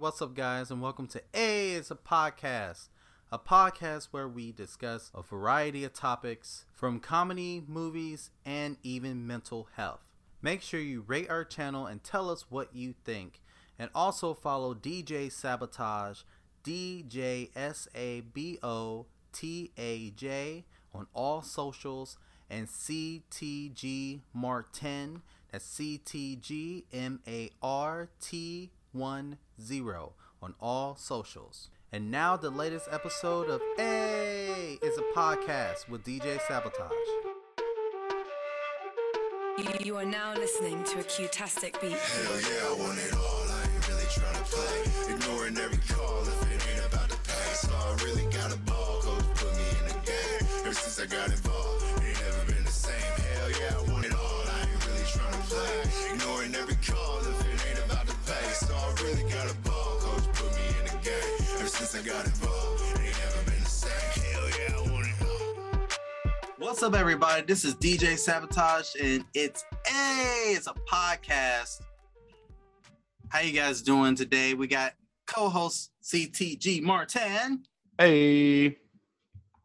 What's up, guys, and welcome to A It's a Podcast, a podcast where we discuss a variety of topics from comedy, movies, and even mental health. Make sure you rate our channel and tell us what you think, and also follow DJ Sabotaj, D J S A B O T A J, on all socials, and CTG Martin, that's C T G M A R T 10 on all socials. And now the latest episode of A is a podcast with DJ Sabotaj. You are now listening to a Q-tastic beat. Hell yeah, I want it all. Since I got involved, it ain't never been the same. Hell yeah, I want it all. What's up, everybody? This is DJ Sabotaj, and it's A. It's a podcast. How you guys doing today? We got co-host CTG Martin, Hey,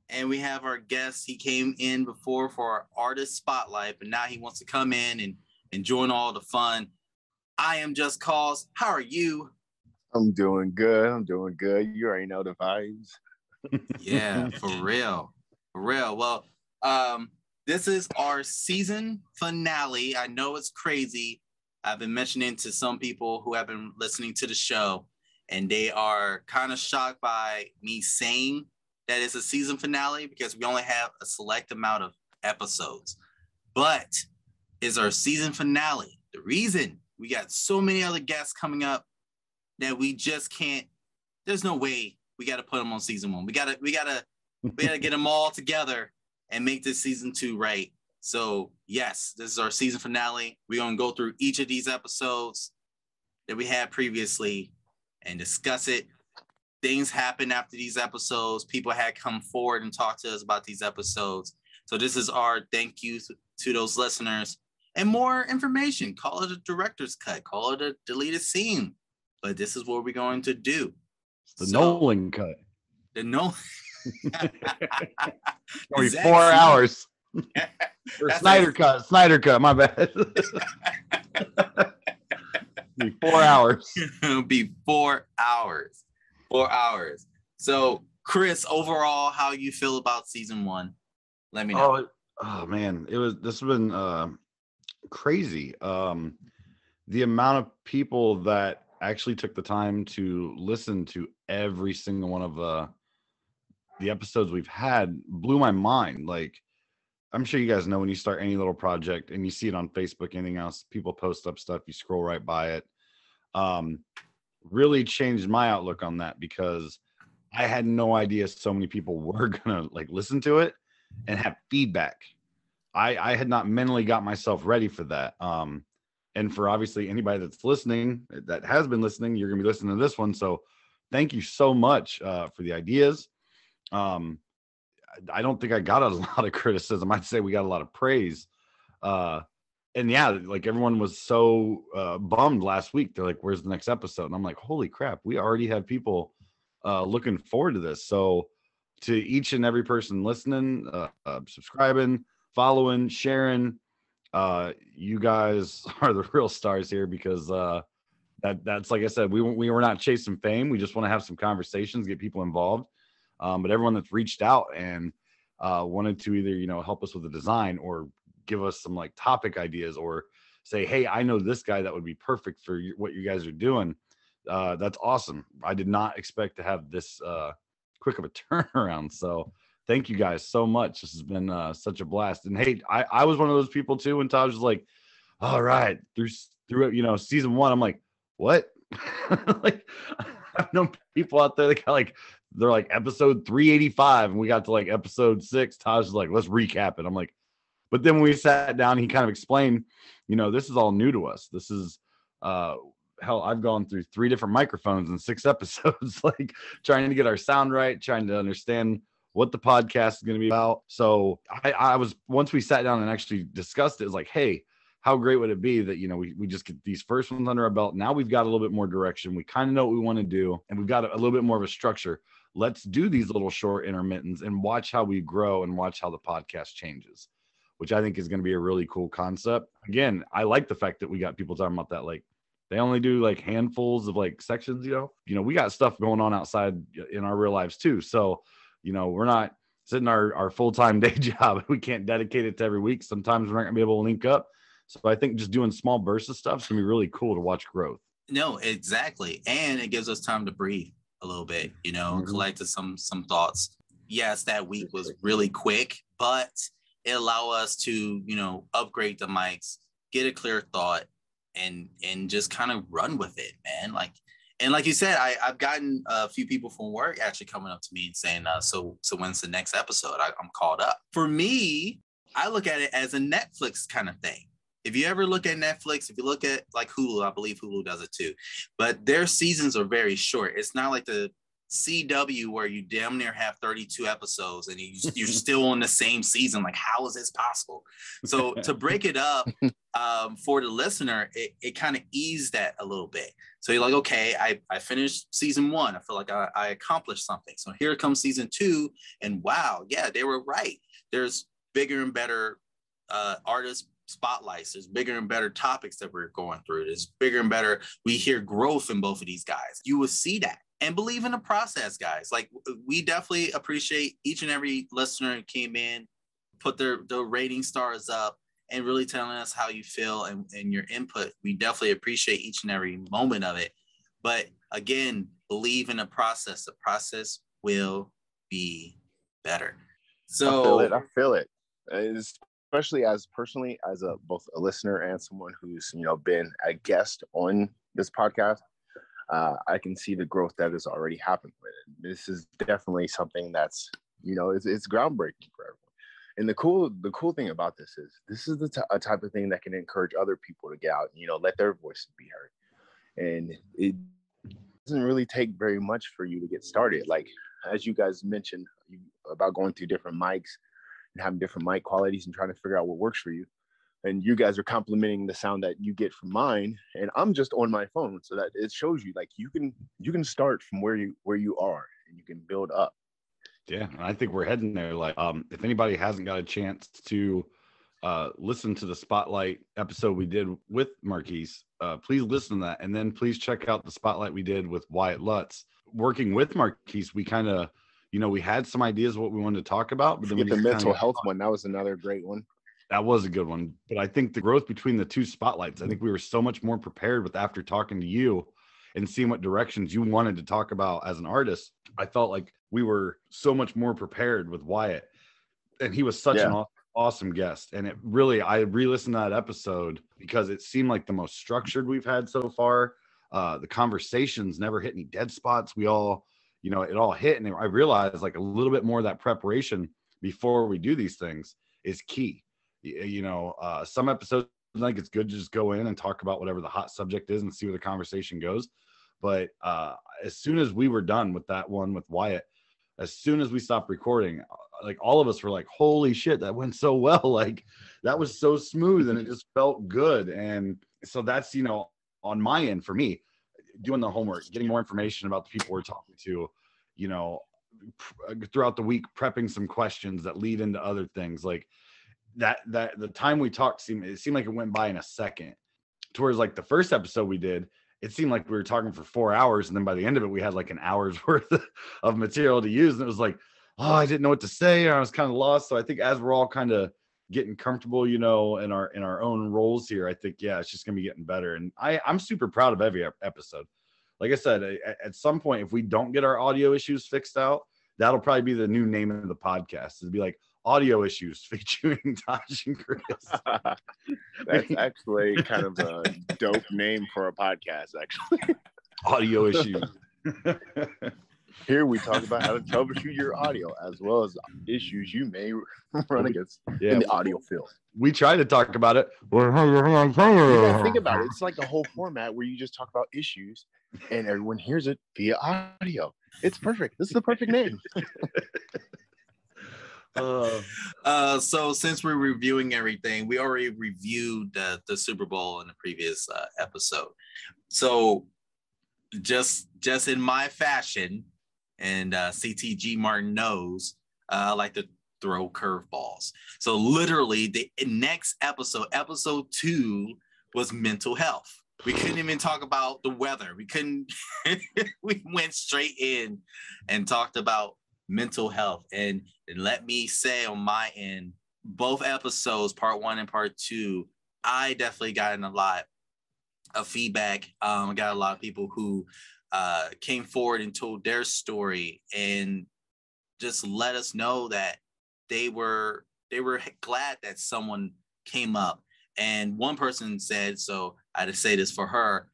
and we have our guest. He came in before for our artist spotlight, but now he wants to come in and and join all the fun. I am just cause. How are you? I'm doing good. I'm doing good. You already know the vibes. Yeah, for real. For real. Well, um, this is our season finale. I know it's crazy. I've been mentioning to some people who have been listening to the show, and they are kind of shocked by me saying that it's a season finale because we only have a select amount of episodes. But is our season finale. The reason we got so many other guests coming up that we just can't, there's no way we got to put them on season one. We gotta, we gotta, we gotta get them all together and make this season two right. So yes, this is our season finale. We're gonna go through each of these episodes that we had previously and discuss it. Things happened after these episodes. People had come forward and talked to us about these episodes. So this is our thank you to those listeners and more information. Call it a director's cut. Call it a deleted scene. But this is what we're going to do. The So- Nolan cut. The Nolan. Only Zack four hours. Or Snyder like- cut. Snyder cut. My bad. Be four hours. It'll be four hours. Four hours. So, Chris, overall, how you feel about season one? Let me know. Oh, oh man, it was. This has been uh, crazy. Um, the amount of people that actually took the time to listen to every single one of the the episodes we've had blew my mind. Like, I'm sure you guys know when you start any little project and you see it on Facebook, anything else, people post up stuff, you scroll right by it. Um, really changed my outlook on that because I had no idea so many people were gonna like listen to it and have feedback. I I had not mentally got myself ready for that. Um, and for obviously anybody that's listening that has been listening, you're gonna be listening to this one. So thank you so much uh, for the ideas. Um, I I don't think I got a lot of criticism. I'd say we got a lot of praise. Uh, and yeah, like everyone was so uh, bummed last week. They're like, "Where's the next episode?" And I'm like, "Holy crap! We already have people uh, looking forward to this." So to each and every person listening, uh, uh, subscribing, following, sharing, uh, you guys are the real stars here because uh, that that's like I said, we we were not chasing fame. We just want to have some conversations, get people involved. Um, but everyone that's reached out and uh, wanted to either you know help us with the design or give us some like topic ideas or say, hey, I know this guy that would be perfect for what you guys are doing. Uh, that's awesome. I did not expect to have this uh, quick of a turnaround. So thank you guys so much. This has been uh, such a blast. And hey, I, I was one of those people too. When Taj was like, all right, through through you know season one, I'm like, what? like I've known people out there that got like they're like episode 385 and we got to like episode six. Taj like, let's recap it. I'm like, but then when we sat down, he kind of explained, you know, this is all new to us. This is uh hell, I've gone through three different microphones in six episodes, like trying to get our sound right, trying to understand what the podcast is going to be about. So I, I was once we sat down and actually discussed it, it was like, hey, how great would it be that you know we, we just get these first ones under our belt. Now we've got a little bit more direction. We kind of know what we want to do and we've got a, a little bit more of a structure. Let's do these little short intermittents and watch how we grow and watch how the podcast changes which i think is going to be a really cool concept. Again i like the fact that we got people talking about that like they only do like handfuls of like sections you know? You know we got stuff going on outside in our real lives too. So you know we're not sitting our, our full-time day job we can't dedicate it to every week sometimes we're not to be able to link up so i think just doing small bursts of stuff is going to be really cool to watch growth No, exactly. And it gives us time to breathe a little bit, you know, Mhm. collect some some thoughts. Yes, that week was really quick, but it allowed us to, you know, upgrade the mics, get a clear thought, and and just kind of run with it, man. Like and like you said, I, I've gotten a few people from work actually coming up to me and saying, uh, so so when's the next episode? I, I'm called up. For me, I look at it as a Netflix kind of thing. If you ever look at Netflix, if you look at like Hulu, I believe Hulu does it too, but their seasons are very short. It's not like the CW where you damn near have 32 episodes and you, you're still on the same season. Like, how is this possible? So to break it up um, for the listener, it, it kind of eased that a little bit. So you're like, okay, I, I finished season one. I feel like I, I accomplished something. So here comes season two. And wow, yeah, they were right. There's bigger and better uh, artist spotlights. There's bigger and better topics that we're going through. There's bigger and better. We hear growth in both of these guys. You will see that and believe in the process, guys. Like we definitely appreciate each and every listener who came in, put their the rating stars up, and really telling us how you feel and, and your input. We definitely appreciate each and every moment of it. But again, believe in the process. The process will be better. So I feel it. I feel it. It's- especially as personally as a both a listener and someone who's you know been a guest on this podcast. Uh, I can see the growth that has already happened with it. This is definitely something that's you know it's, it's groundbreaking for everyone. And the cool the cool thing about this is this is the t- a type of thing that can encourage other people to get out and you know let their voices be heard. And it doesn't really take very much for you to get started. Like as you guys mentioned you, about going through different mics and having different mic qualities and trying to figure out what works for you. And you guys are complimenting the sound that you get from mine, and I'm just on my phone, so that it shows you like you can you can start from where you where you are and you can build up. Yeah, and I think we're heading there. Like, um, if anybody hasn't got a chance to uh, listen to the spotlight episode we did with Marquise, uh, please listen to that, and then please check out the spotlight we did with Wyatt Lutz. Working with Marquise, we kind of, you know, we had some ideas what we wanted to talk about, but then we the mental health one. That was another great one. that was a good one. But I think the growth between the two spotlights, I think we were so much more prepared with after talking to you and seeing what directions you wanted to talk about as an artist. I felt like we were so much more prepared with Wyatt. And he was such an Yeah. aw- awesome guest. And it really, I re listened to that episode because it seemed like the most structured we've had so far. Uh, the conversations never hit any dead spots. We all, you know, it all hit. And I realized like a little bit more of that preparation before we do these things is key you know uh some episodes I think it's good to just go in and talk about whatever the hot subject is and see where the conversation goes but uh as soon as we were done with that one with wyatt as soon as we stopped recording like all of us were like holy shit that went so well. Like that was so smooth and it just felt good. And so that's you know on my end for me doing the homework getting more information about the people we're talking to you know pr- throughout the week prepping some questions that lead into other things. Like that that the time we talked seemed it seemed like it went by in a second. Towards like the first episode we did it seemed like we were talking for four hours and then by the end of it we had like an hour's worth of material to use and it was like oh i didn't know what to say i was kind of lost. So i think as we're all kind of getting comfortable you know in our in our own roles here i think yeah it's just gonna be getting better. And i i'm super proud of every episode. Like i said at, at some point if we don't get our audio issues fixed out that'll probably be the new name of the podcast it'd be like audio issues featuring Tosh and Chris. That's actually kind of a dope name for a podcast. Actually, audio issues. here we talk about how to troubleshoot your audio as well as issues you may run against yeah, in the audio field. we try to talk about it. You think about it. It's like a whole format where you just talk about issues and everyone hears it via audio. It's perfect. This is the perfect name. Uh, Uh, so since we're reviewing everything, we already reviewed the, the Super Bowl in the previous uh, episode. So just just in my fashion, and uh, CTG Martin knows, uh, I like to throw curveballs. So literally, the next episode, episode two, was mental health. We couldn't even talk about the weather. We couldn't. we went straight in and talked about mental health. And, and let me say on my end, both episodes, part one and part two, I definitely got in a lot of feedback. Um, I got a lot of people who uh, came forward and told their story and just let us know that they were they were glad that someone came up. And one person said, so I had to say this for her,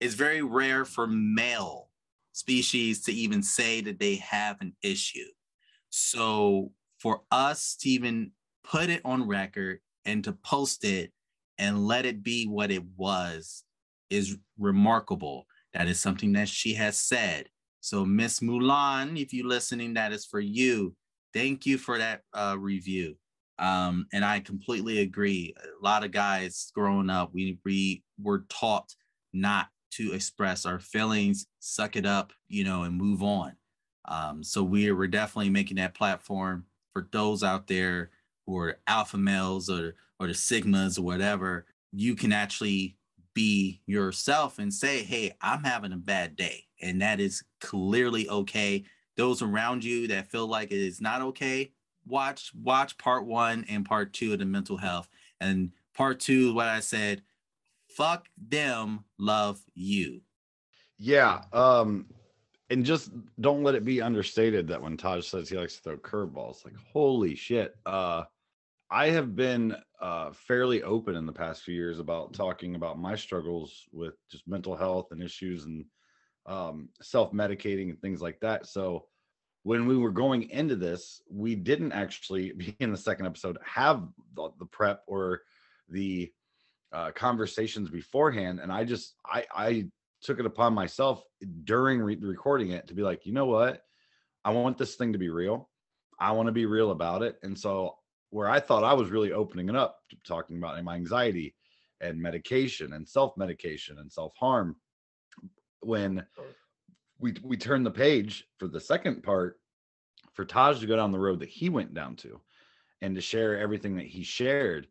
it's very rare for male species to even say that they have an issue. So for us to even put it on record and to post it and let it be what it was is remarkable. That is something that she has said. So Miss Mulan, if you're listening, that is for you. Thank you for that uh, review. Um, and I completely agree. A lot of guys growing up, we, we were taught not to express our feelings, suck it up, you know, and move on. Um, so we're we're definitely making that platform for those out there who are alpha males or or the sigmas or whatever. You can actually be yourself and say, "Hey, I'm having a bad day," and that is clearly okay. Those around you that feel like it is not okay, watch watch part one and part two of the mental health. And part two, what I said, fuck them, love you. yeah. Um, and just don't let it be understated that when Taj says he likes to throw curveballs, like holy shit. Uh, I have been uh, fairly open in the past few years about talking about my struggles with just mental health and issues and um, self-medicating and things like that. So when we were going into this, we didn't actually in the second episode have the, the prep or the uh, conversations beforehand, and I just I I took it upon myself during re- recording it to be like, you know what, I want this thing to be real. I want to be real about it, and so where I thought I was really opening it up, to talking about my anxiety and medication and self medication and self harm, when we we turn the page for the second part for Taj to go down the road that he went down to and to share everything that he shared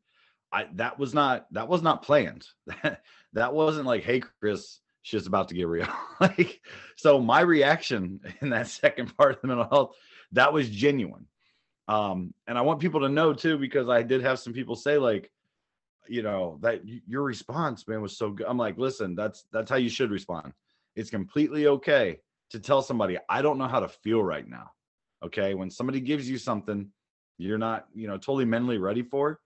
I that was not that was not planned. That wasn't like hey Chris shit's about to get real. Like so my reaction in that second part of the mental health that was genuine. Um and I want people to know too because I did have some people say like you know that your response man was so good. I'm like listen that's that's how you should respond. It's completely okay to tell somebody I don't know how to feel right now okay? When somebody gives you something you're not you know totally mentally ready for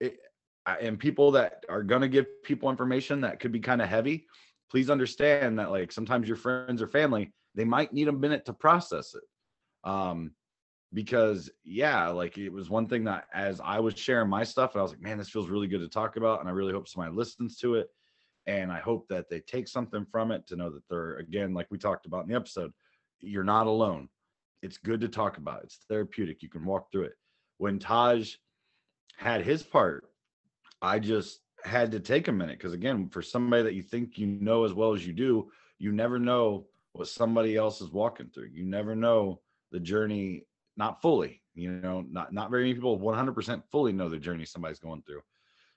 it and people that are going to give people information that could be kind of heavy please understand that like sometimes your friends or family they might need a minute to process it. Um because yeah like it was one thing that as i was sharing my stuff and i was like man this feels really good to talk about and i really hope somebody listens to it and i hope that they take something from it to know that they're again like we talked about in the episode you're not alone. It's good to talk about. It's therapeutic. You can walk through it. When taj had his part i just had to take a minute because again for somebody that you think you know as well as you do you never know what somebody else is walking through. You never know the journey not fully you know not not very many people 100% fully know the journey somebody's going through.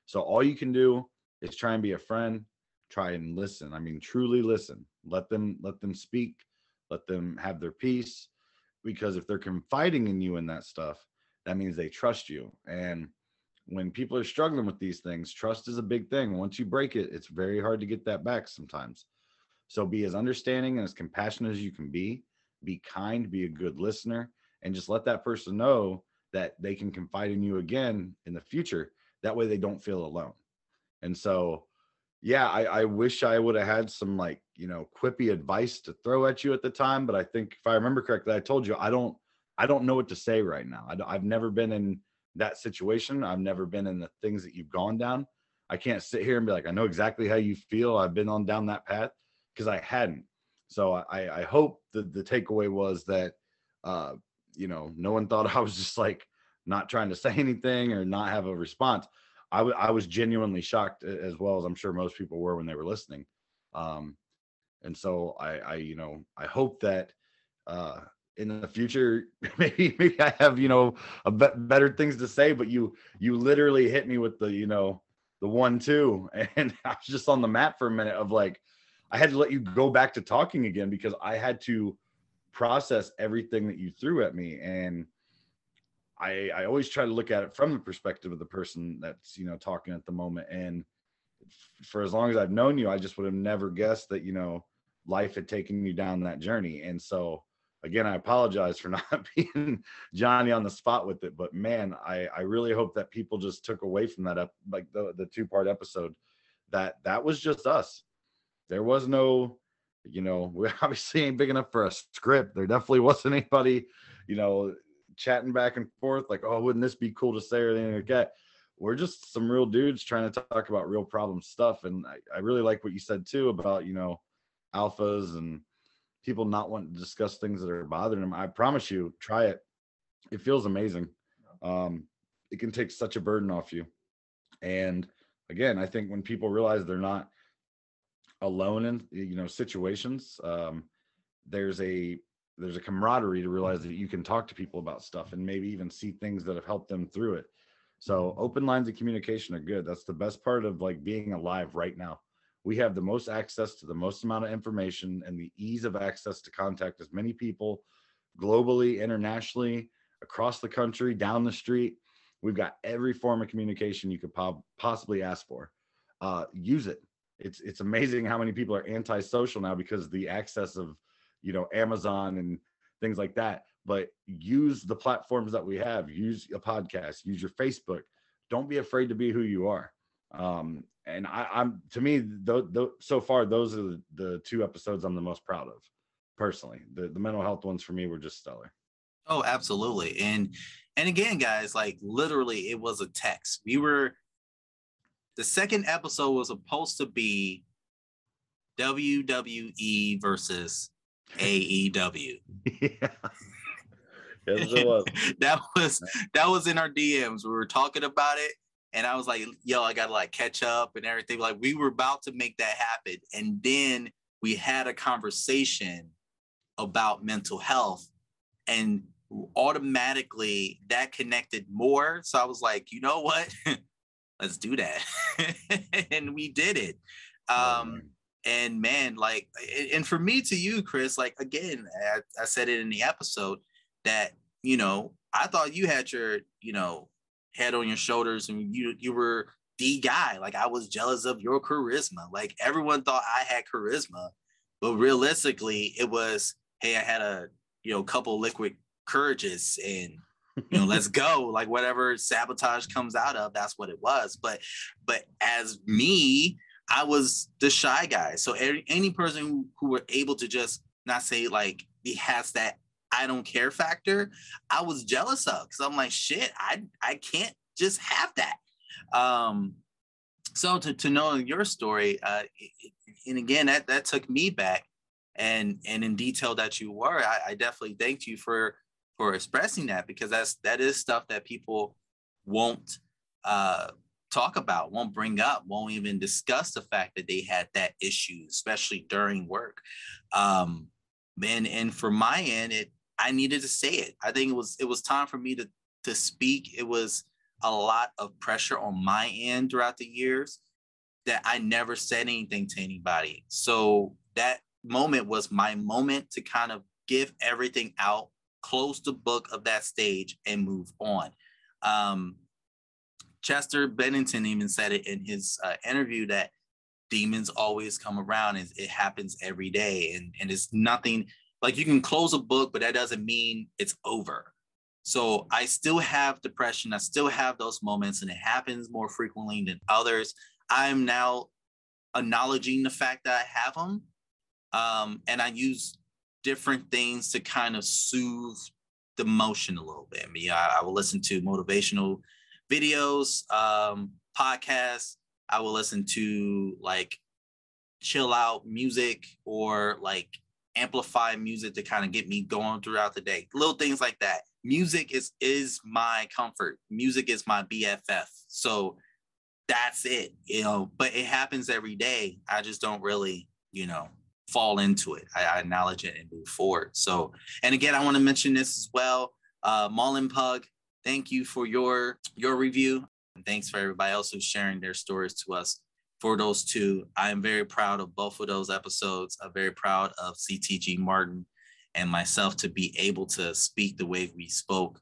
So all you can do is try and be a friend try and listen. I mean truly listen. Let them let them speak. Let them have their peace. Because if they're confiding in you in that stuff that means they trust you. And when people are struggling with these things trust is a big thing. Once you break it it's very hard to get that back sometimes. So be as understanding and as compassionate as you can be. Be kind be a good listener and just let that person know that they can confide in you again in the future. That way they don't feel alone. And so yeah i, I wish i would have had some like you know quippy advice to throw at you at the time but i think if i remember correctly i told you i don't i don't know what to say right now. I, have never been in that situation i've never been in the things that you've gone down i can't sit here and be like i know exactly how you feel i've been on down that path because i hadn't so i i hope that the takeaway was that uh you know, no one thought I was just like not trying to say anything or not have a response. I, w- I was genuinely shocked as well as I'm sure most people were when they were listening. Um, and so I, I, you know, I hope that uh, in the future, maybe, maybe I have, you know, a be- better things to say, but you, you literally hit me with the, you know, the one, two, and I was just on the mat for a minute of like, I had to let you go back to talking again because I had to process everything that you threw at me. And I, I always try to look at it from the perspective of the person that's, you know, talking at the moment. And for as long as I've known you, I just would have never guessed that, you know, life had taken you down that journey. And so again, I apologize for not being Johnny on the spot with it, but man, I, I really hope that people just took away from that up like the, the two part episode that that was just us. There was no, you know, we obviously ain't big enough for a script. There definitely wasn't anybody, you know, chatting back and forth like, oh, wouldn't this be cool to say or anything like that. We're just some real dudes trying to talk about real problem stuff. And I, I really like what you said too about, you know, alphas and people not wanting to discuss things that are bothering them. I promise you, try it. It feels amazing. Um, it can take such a burden off you. And again, I think when people realize they're not alone in you know situations, um, there's a there's a camaraderie to realize that you can talk to people about stuff and maybe even see things that have helped them through it. So open lines of communication are good. That's the best part of like being alive right now we have the most access to the most amount of information and the ease of access to contact as many people globally, internationally, across the country, down the street. We've got every form of communication you could po- possibly ask for. Uh, use it. It's it's amazing how many people are antisocial now because the access of you know Amazon and things like that. But use the platforms that we have. Use a podcast. Use your Facebook. Don't be afraid to be who you are. Um, and I, am to me, th- th- so far those are the, the, two episodes I'm the most proud of, personally. The the mental health ones for me were just stellar. Oh, absolutely, and and again, guys, like literally, it was a text. We were the second episode was supposed to be WWE versus AEW. yeah. Yes, it was. that was that was in our DMs. We were talking about it, and I was like, yo, I gotta like catch up and everything. Like we were about to make that happen. And then we had a conversation about mental health and automatically that connected more. So I was like, you know what? Let's do that. and we did it. Um, and man, like, and for me to you, Chris, like, again, I, I said it in the episode that, you know, I thought you had your, you know, head on your shoulders and you you were the guy. Like I was jealous of your charisma. Like everyone thought I had charisma, but realistically, it was hey, I had a you know couple liquid courages and you know let's go like whatever sabotage comes out of that's what it was but but as me i was the shy guy so any, any person who, who were able to just not say like he has that I don't care factor, I was jealous of because I'm like, shit, I I can't just have that. Um, so to, to know your story, uh, and again, that that took me back, and and in detail that you were, I, I definitely thanked you for for expressing that because that's that is stuff that people won't uh, talk about, won't bring up, won't even discuss the fact that they had that issue, especially during work. Um, and and for my end, it I needed to say it. I think it was it was time for me to to speak. It was a lot of pressure on my end throughout the years that I never said anything to anybody. So that moment was my moment to kind of give everything out, close the book of that stage, and move on. Um, Chester Bennington even said it in his uh, interview that demons always come around and it happens every day and, and it's nothing like you can close a book, but that doesn't mean it's over. So I still have depression. I still have those moments, and it happens more frequently than others. I'm now acknowledging the fact that I have them, um, and I use different things to kind of soothe the emotion a little bit. I mean, I, I will listen to motivational videos, um, podcasts. I will listen to like chill out music or like amplify music to kind of get me going throughout the day. Little things like that. Music is is my comfort. Music is my BFF. So that's it, you know. But it happens every day. I just don't really, you know, fall into it. I, I acknowledge it and move forward. So, and again, I want to mention this as well. Uh, Mullen Pug, thank you for your your review. And thanks for everybody else who's sharing their stories to us for those two. I am very proud of both of those episodes. I'm very proud of CTG Martin and myself to be able to speak the way we spoke.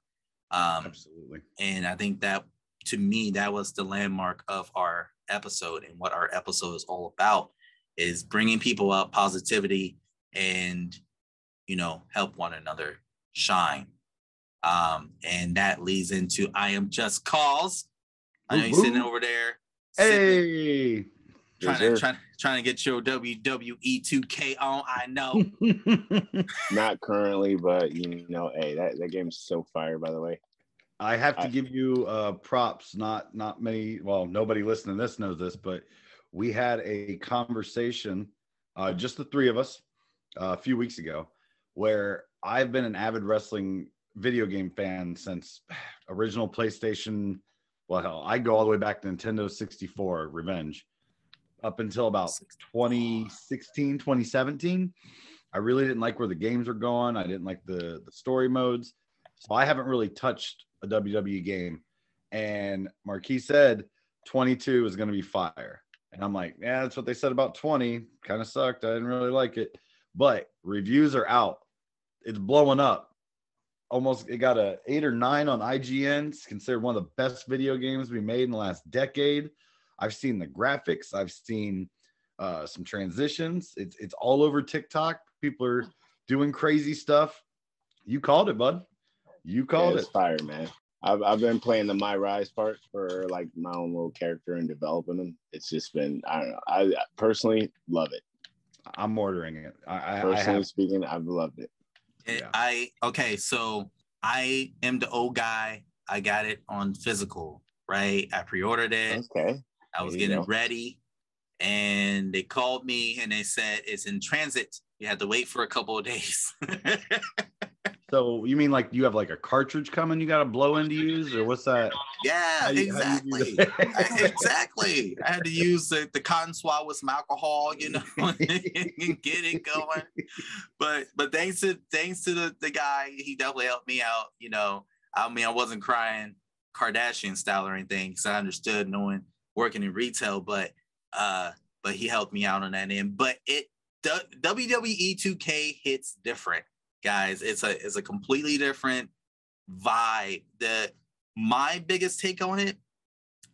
Um, Absolutely. and I think that to me, that was the landmark of our episode and what our episode is all about is bringing people up positivity and, you know, help one another shine. Um, and that leads into I am just cause. I know you're sitting over there. Sitting- Hey. trying to sir. trying, trying to get your WWE 2K on. I know. Not currently, but you know, hey, that, that game's so fire, by the way. I have to I- give you uh props. Not not many. Well, nobody listening to this knows this, but we had a conversation, uh, just the three of us, uh, a few weeks ago, where I've been an avid wrestling video game fan since original PlayStation. Well, hell, I go all the way back to Nintendo 64, Revenge, up until about 2016, 2017. I really didn't like where the games were going. I didn't like the the story modes. So I haven't really touched a WWE game. And Marquis said 22 is going to be fire. And I'm like, yeah, that's what they said about 20. Kind of sucked. I didn't really like it. But reviews are out. It's blowing up. Almost it got a eight or nine on IGN. It's considered one of the best video games we made in the last decade. I've seen the graphics. I've seen uh, some transitions. It's it's all over TikTok. People are doing crazy stuff. You called it, bud. You called Yeah, it. fire, man. I've, I've been playing the My Rise part for like my own little character and developing them. It's just been, I don't know. I I personally love it. I'm ordering it. I, I, I Personally have. speaking, I've loved it. It- Yeah. I okay, so I am the old guy. I got it on physical, right? I pre-ordered it. Okay. I was there getting go. ready, and they called me and they said it's in transit. You had to wait for a couple of days. So you mean like you have like a cartridge coming? You got to blow in to use, or what's that? yeah, you- exactly. Exactly. I had to use the, the cotton swab with some alcohol, you know, and get it going. But but thanks to thanks to the, the guy, he definitely helped me out. You know, I mean, I wasn't crying Kardashian style or anything because I understood knowing working in retail, but uh, but he helped me out on that end. But it WWE 2K hits different, guys. It's a it's a completely different vibe. The my biggest take on it,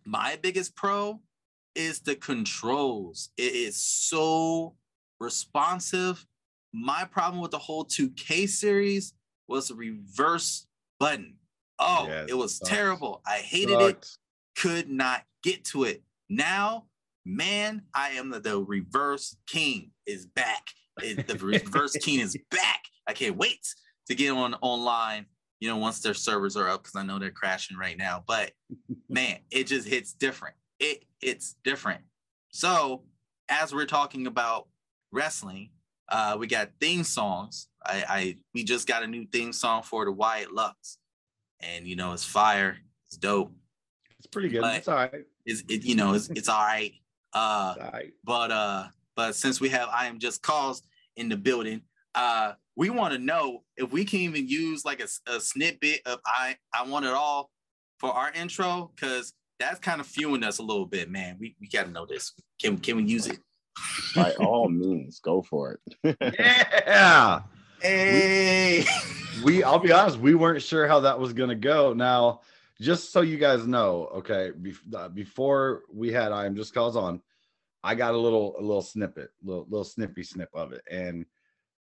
my biggest pro is the controls. It is so responsive. My problem with the whole 2K series was the reverse button. Oh, Yeah, it it was sucks. terrible. I hated it could not get to it. Now, man, I am the, the reverse king is back. It- the reverse king is back. I can't wait to get on online. You know, once their servers are up, because I know they're crashing right now. But man, it just hits different. It it's different. So as we're talking about wrestling, uh, we got theme songs. I, I we just got a new theme song for the Wyatt Lutz, and you know it's fire. It's dope. It's pretty good. But- it's all right. It's it, you know it's it's all right. Uh, all right. but uh, but since we have I am just cause in the building, uh, we want to know if we can even use like a, s- a snippet of I I want it all for our intro because that's kind of fueling us a little bit, man. We we got to know this. Can can we use it? By all means, go for it. Yeah. Hey, we i'll be honest we weren't sure how that was going to go now just so you guys know okay bef- uh, before we had i am just cause on i got a little a little snippet little little snippy snip of it and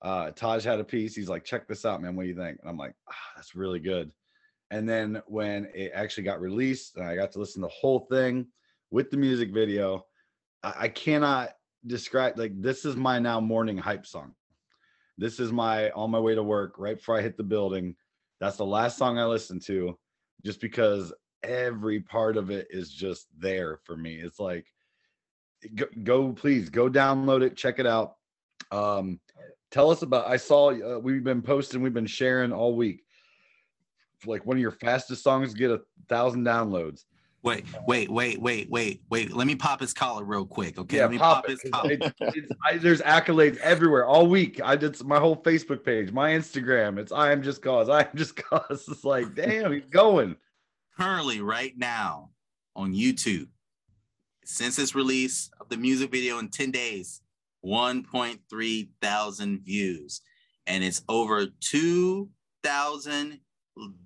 uh taj had a piece he's like check this out man what do you think and i'm like ah, that's really good and then when it actually got released and i got to listen to the whole thing with the music video i, I cannot describe like this is my now morning hype song this is my on my way to work right before I hit the building. That's the last song I listened to just because every part of it is just there for me. It's like go, go please go download it, check it out. Um tell us about. I saw uh, we've been posting, we've been sharing all week. Like one of your fastest songs get a thousand downloads. Wait, wait, wait, wait, wait, wait. Let me pop his collar real quick. Okay. Yeah, Let me pop pop, his collar. it- it's- I- there's accolades everywhere all week. I did my whole Facebook page, my Instagram. It's I am just cause. I am just cause. It's like, damn, he's going. Currently, right now on YouTube, since its release of the music video in 10 days, 1.3 thousand views. And it's over 2,000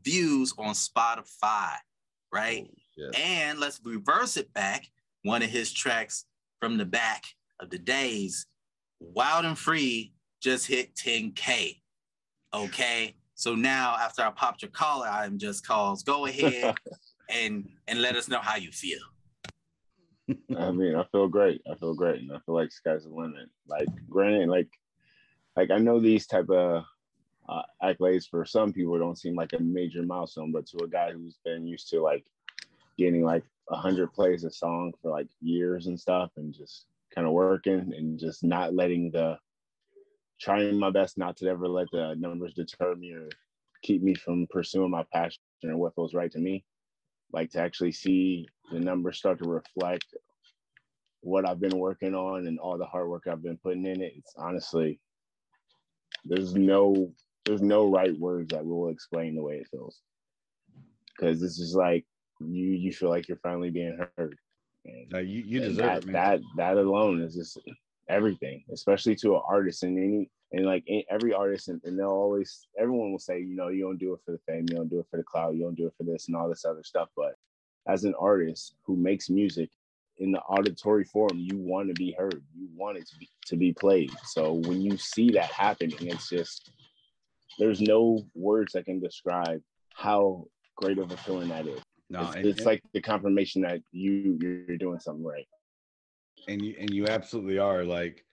views on Spotify, right? Shit. And let's reverse it back. One of his tracks from the back of the days, Wild and Free, just hit 10K. Okay. So now after I popped your collar, I'm just cause. Go ahead and and let us know how you feel. I mean, I feel great. I feel great, and I feel like sky's the limit. Like, granted, like, like I know these type of uh, accolades for some people don't seem like a major milestone, but to a guy who's been used to like getting like a hundred plays a song for like years and stuff, and just kind of working and just not letting the trying my best not to ever let the numbers deter me or keep me from pursuing my passion and what feels right to me. Like to actually see the numbers start to reflect what I've been working on and all the hard work I've been putting in it. It's honestly there's no there's no right words that will explain the way it feels. Cause it's just like you you feel like you're finally being heard. And No, you you and deserve that, it, man. that that alone is just everything, especially to an artist and any and like every artist and, and they'll always everyone will say, you know, you don't do it for the fame, you don't do it for the cloud, you don't do it for this and all this other stuff. But as an artist who makes music in the auditory form, you want to be heard, you want it to be to be played. So when you see that happening, it's just there's no words that can describe how great of a feeling that is. no, it's, and, it's like the confirmation that you you're doing something right. and you and you absolutely are like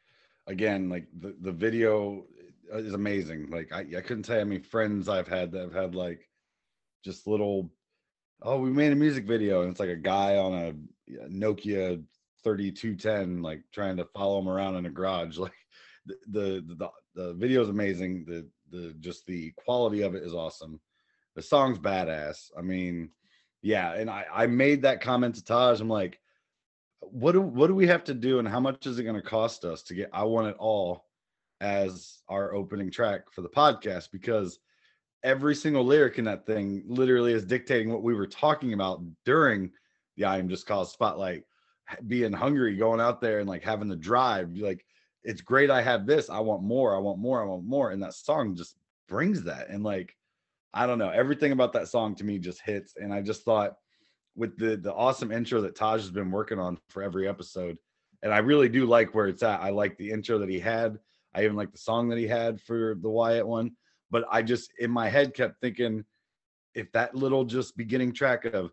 again like the, the video is amazing like I, I couldn't tell you how many friends i've had that have had like just little oh we made a music video and it's like a guy on a nokia 3210 like trying to follow him around in a garage like the the the, the video is amazing the the just the quality of it is awesome. The song's badass. I mean yeah and i i made that comment to taj. I'm like what do what do we have to do and how much is it going to cost us to get I want it all as our opening track for the podcast because every single lyric in that thing literally is dictating what we were talking about during the I am just cause spotlight being hungry going out there and like having the drive like it's great I have this I want more I want more I want more and that song just brings that and like I don't know everything about that song to me just hits and I just thought with the the awesome intro that Taj has been working on for every episode. And I really do like where it's at. I like the intro that he had. I even like the song that he had for the Wyatt one. But I just in my head kept thinking if that little just beginning track of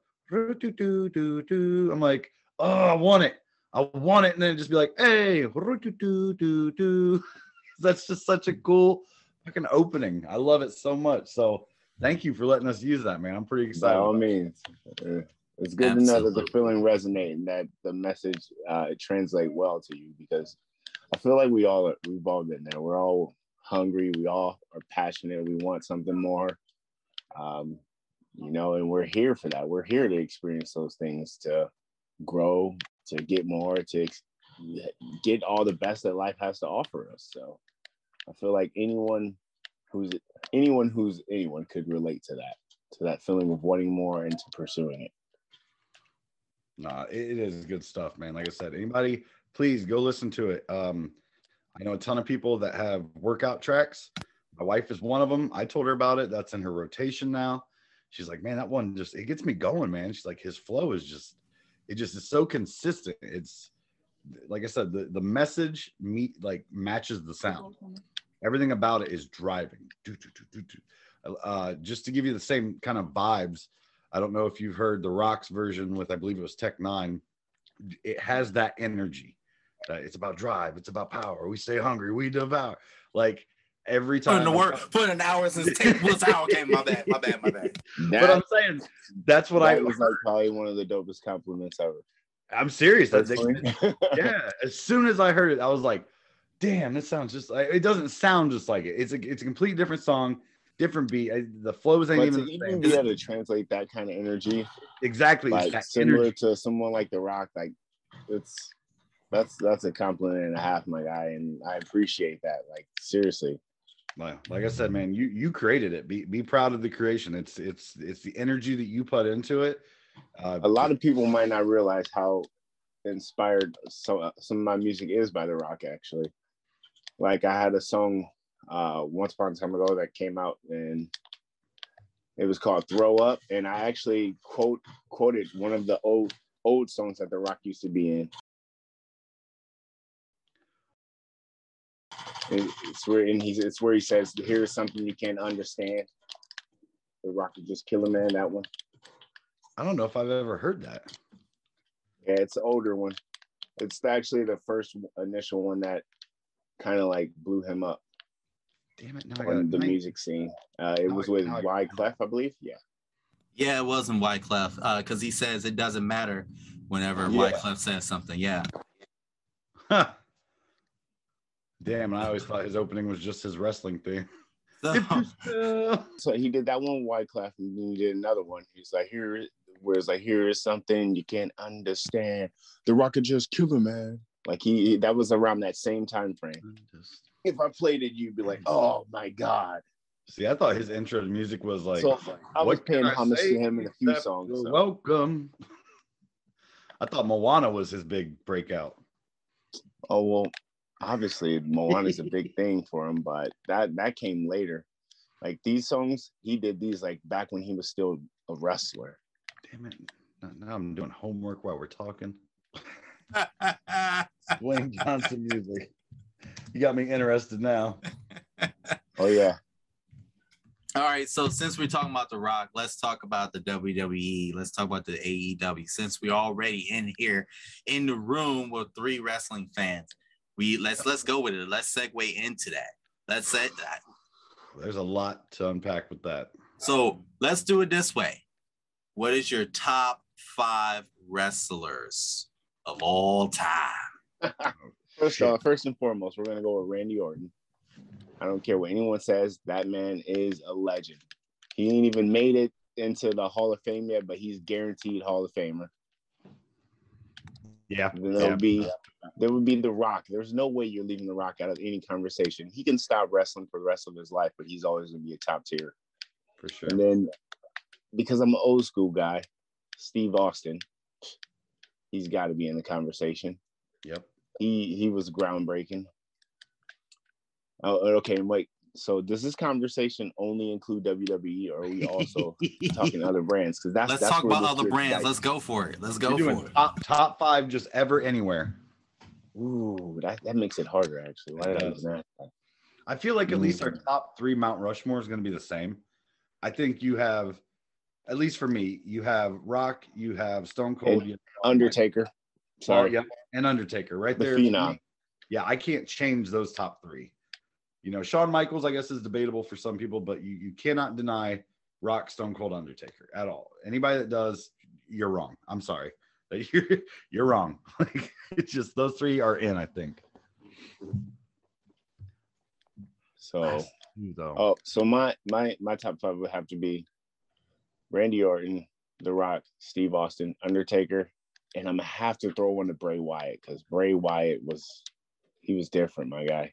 I'm like, oh, I want it. I want it. And then just be like, hey, that's just such a cool fucking opening. I love it so much. So thank you for letting us use that, man. I'm pretty excited. By all about it. means, uh, it's good to know that the feeling resonate and that the message uh, translate well to you because I feel like we all we've all been there. We're all hungry. We all are passionate. We want something more, um, you know, and we're here for that. We're here to experience those things, to grow, to get more, to get all the best that life has to offer us. So I feel like anyone who's anyone who's anyone could relate to that to that feeling of wanting more and to pursuing it. Nah, it is good stuff, man. Like I said, anybody, please go listen to it. Um, I know a ton of people that have workout tracks. My wife is one of them. I told her about it. That's in her rotation now. She's like, man, that one just it gets me going, man. She's like, his flow is just, it just is so consistent. It's like I said, the the message meet like matches the sound. Everything about it is driving. Do, do, do, do, do. Uh, just to give you the same kind of vibes. I don't know if you've heard the Rocks version with, I believe it was Tech N9ne. It has that energy. Uh, it's about drive. It's about power. We stay hungry. We devour. Like every Put in time. the I- work, put in the hours since tape was out. Okay, my bad, my bad, my bad. But I'm saying that's what I that was like probably one of the dopest compliments ever. I'm serious. That they- Personally. yeah. As soon as I heard it, I was like, damn, this sounds just like it doesn't sound just like it. It's a it's a complete different song, different beat. I, the flows ain't But even to even same. be able to translate that kind of energy, exactly like similar energy. to someone like The Rock, like it's that's that's a compliment and a half, my guy, and I appreciate that. Like seriously, Like, like I said, man, you you created it. Be be proud of the creation. It's it's it's the energy that you put into it. Uh, a lot of people might not realize how inspired so some of my music is by The Rock. Actually, like I had a song uh once upon a time ago that came out and it was called "Throw Up," and I actually quote quoted one of the old old songs that The Rock used to be in. It's where and he's it's where he says, "Here's something you can't understand." The Rock could just kill a man. That one. I don't know if I've ever heard that. Yeah, it's an older one. It's actually the first initial one that kind of like blew him up Damn it! Now I on got the music scene. Uh, it Now was I- with now I- Wyclef, I believe. Yeah. Yeah, it wasn't Wyclef because he says it doesn't matter whenever Yeah. Wyclef says something. Yeah. Damn, and I always thought his opening was just his wrestling thing. So, So he did that one with Wyclef, and then he did another one. He's like, here, where it's like, here is something you can't understand. The Rock could just kill a man. Like he, he- that was around that same time frame. If I played it, you'd be like, mm. oh my god. See, I thought his intro to music was like. so I was paying homage to him in a few songs. so. Welcome. I thought Moana was his big breakout. Oh well, obviously Moana's a big thing for him, but that that came later. Like these songs, he did these like back when he was still a wrestler. Damn it! Now, now I'm doing homework while we're talking. Dwayne Johnson music. You got me interested now. Oh yeah, all right. So since we're talking about The Rock, let's talk about the WWE. Let's talk about the AEW. Since we're already in here in the room with three wrestling fans, we let's let's go with it. Let's segue into that. Let's say that. There's a lot to unpack with that. So let's do it this way. What is your top five wrestlers of all time? first off, first and foremost, we're gonna go with Randy Orton. I don't care what anyone says. That man is a legend. He ain't even made it into the Hall of Fame yet, but he's guaranteed Hall of Famer. Yeah. Yeah. would be there would be The Rock. There's no way you're leaving The Rock out of any conversation. He can stop wrestling for the rest of his life, but he's always gonna be a top tier. For sure. And then because I'm an old school guy, Steve Austin, he's got to be in the conversation. Yep. He he was groundbreaking. Oh, uh, okay. Wait. So does this conversation only include WWE, or are we also talking other brands? Because that's Let's that's talk about other brands. dicey. Let's go for it. Let's You're go doing for it. top top five just ever anywhere. Ooh, that, that makes it harder. Actually, why It did I does. do that? I feel like at least our Mhm. top three Mount Rushmore is going to be the same. I think you have, at least for me, you have Rock, you have Stone Cold, And you have Undertaker. Oh, Sorry. yep, and Undertaker right The there. Phenom. Yeah, I can't change those top three. You know, Shawn Michaels, I guess, is debatable for some people, but you, you cannot deny Rock, Stone Cold, Undertaker at all. Anybody that does, you're wrong. I'm sorry. You're, you're wrong. Like, it's just those three are in, I think. So Though. Oh, so my my my top five would have to be Randy Orton, The Rock, Steve Austin, Undertaker, and I'm gonna have to throw one to Bray Wyatt because Bray Wyatt was he was different, my guy.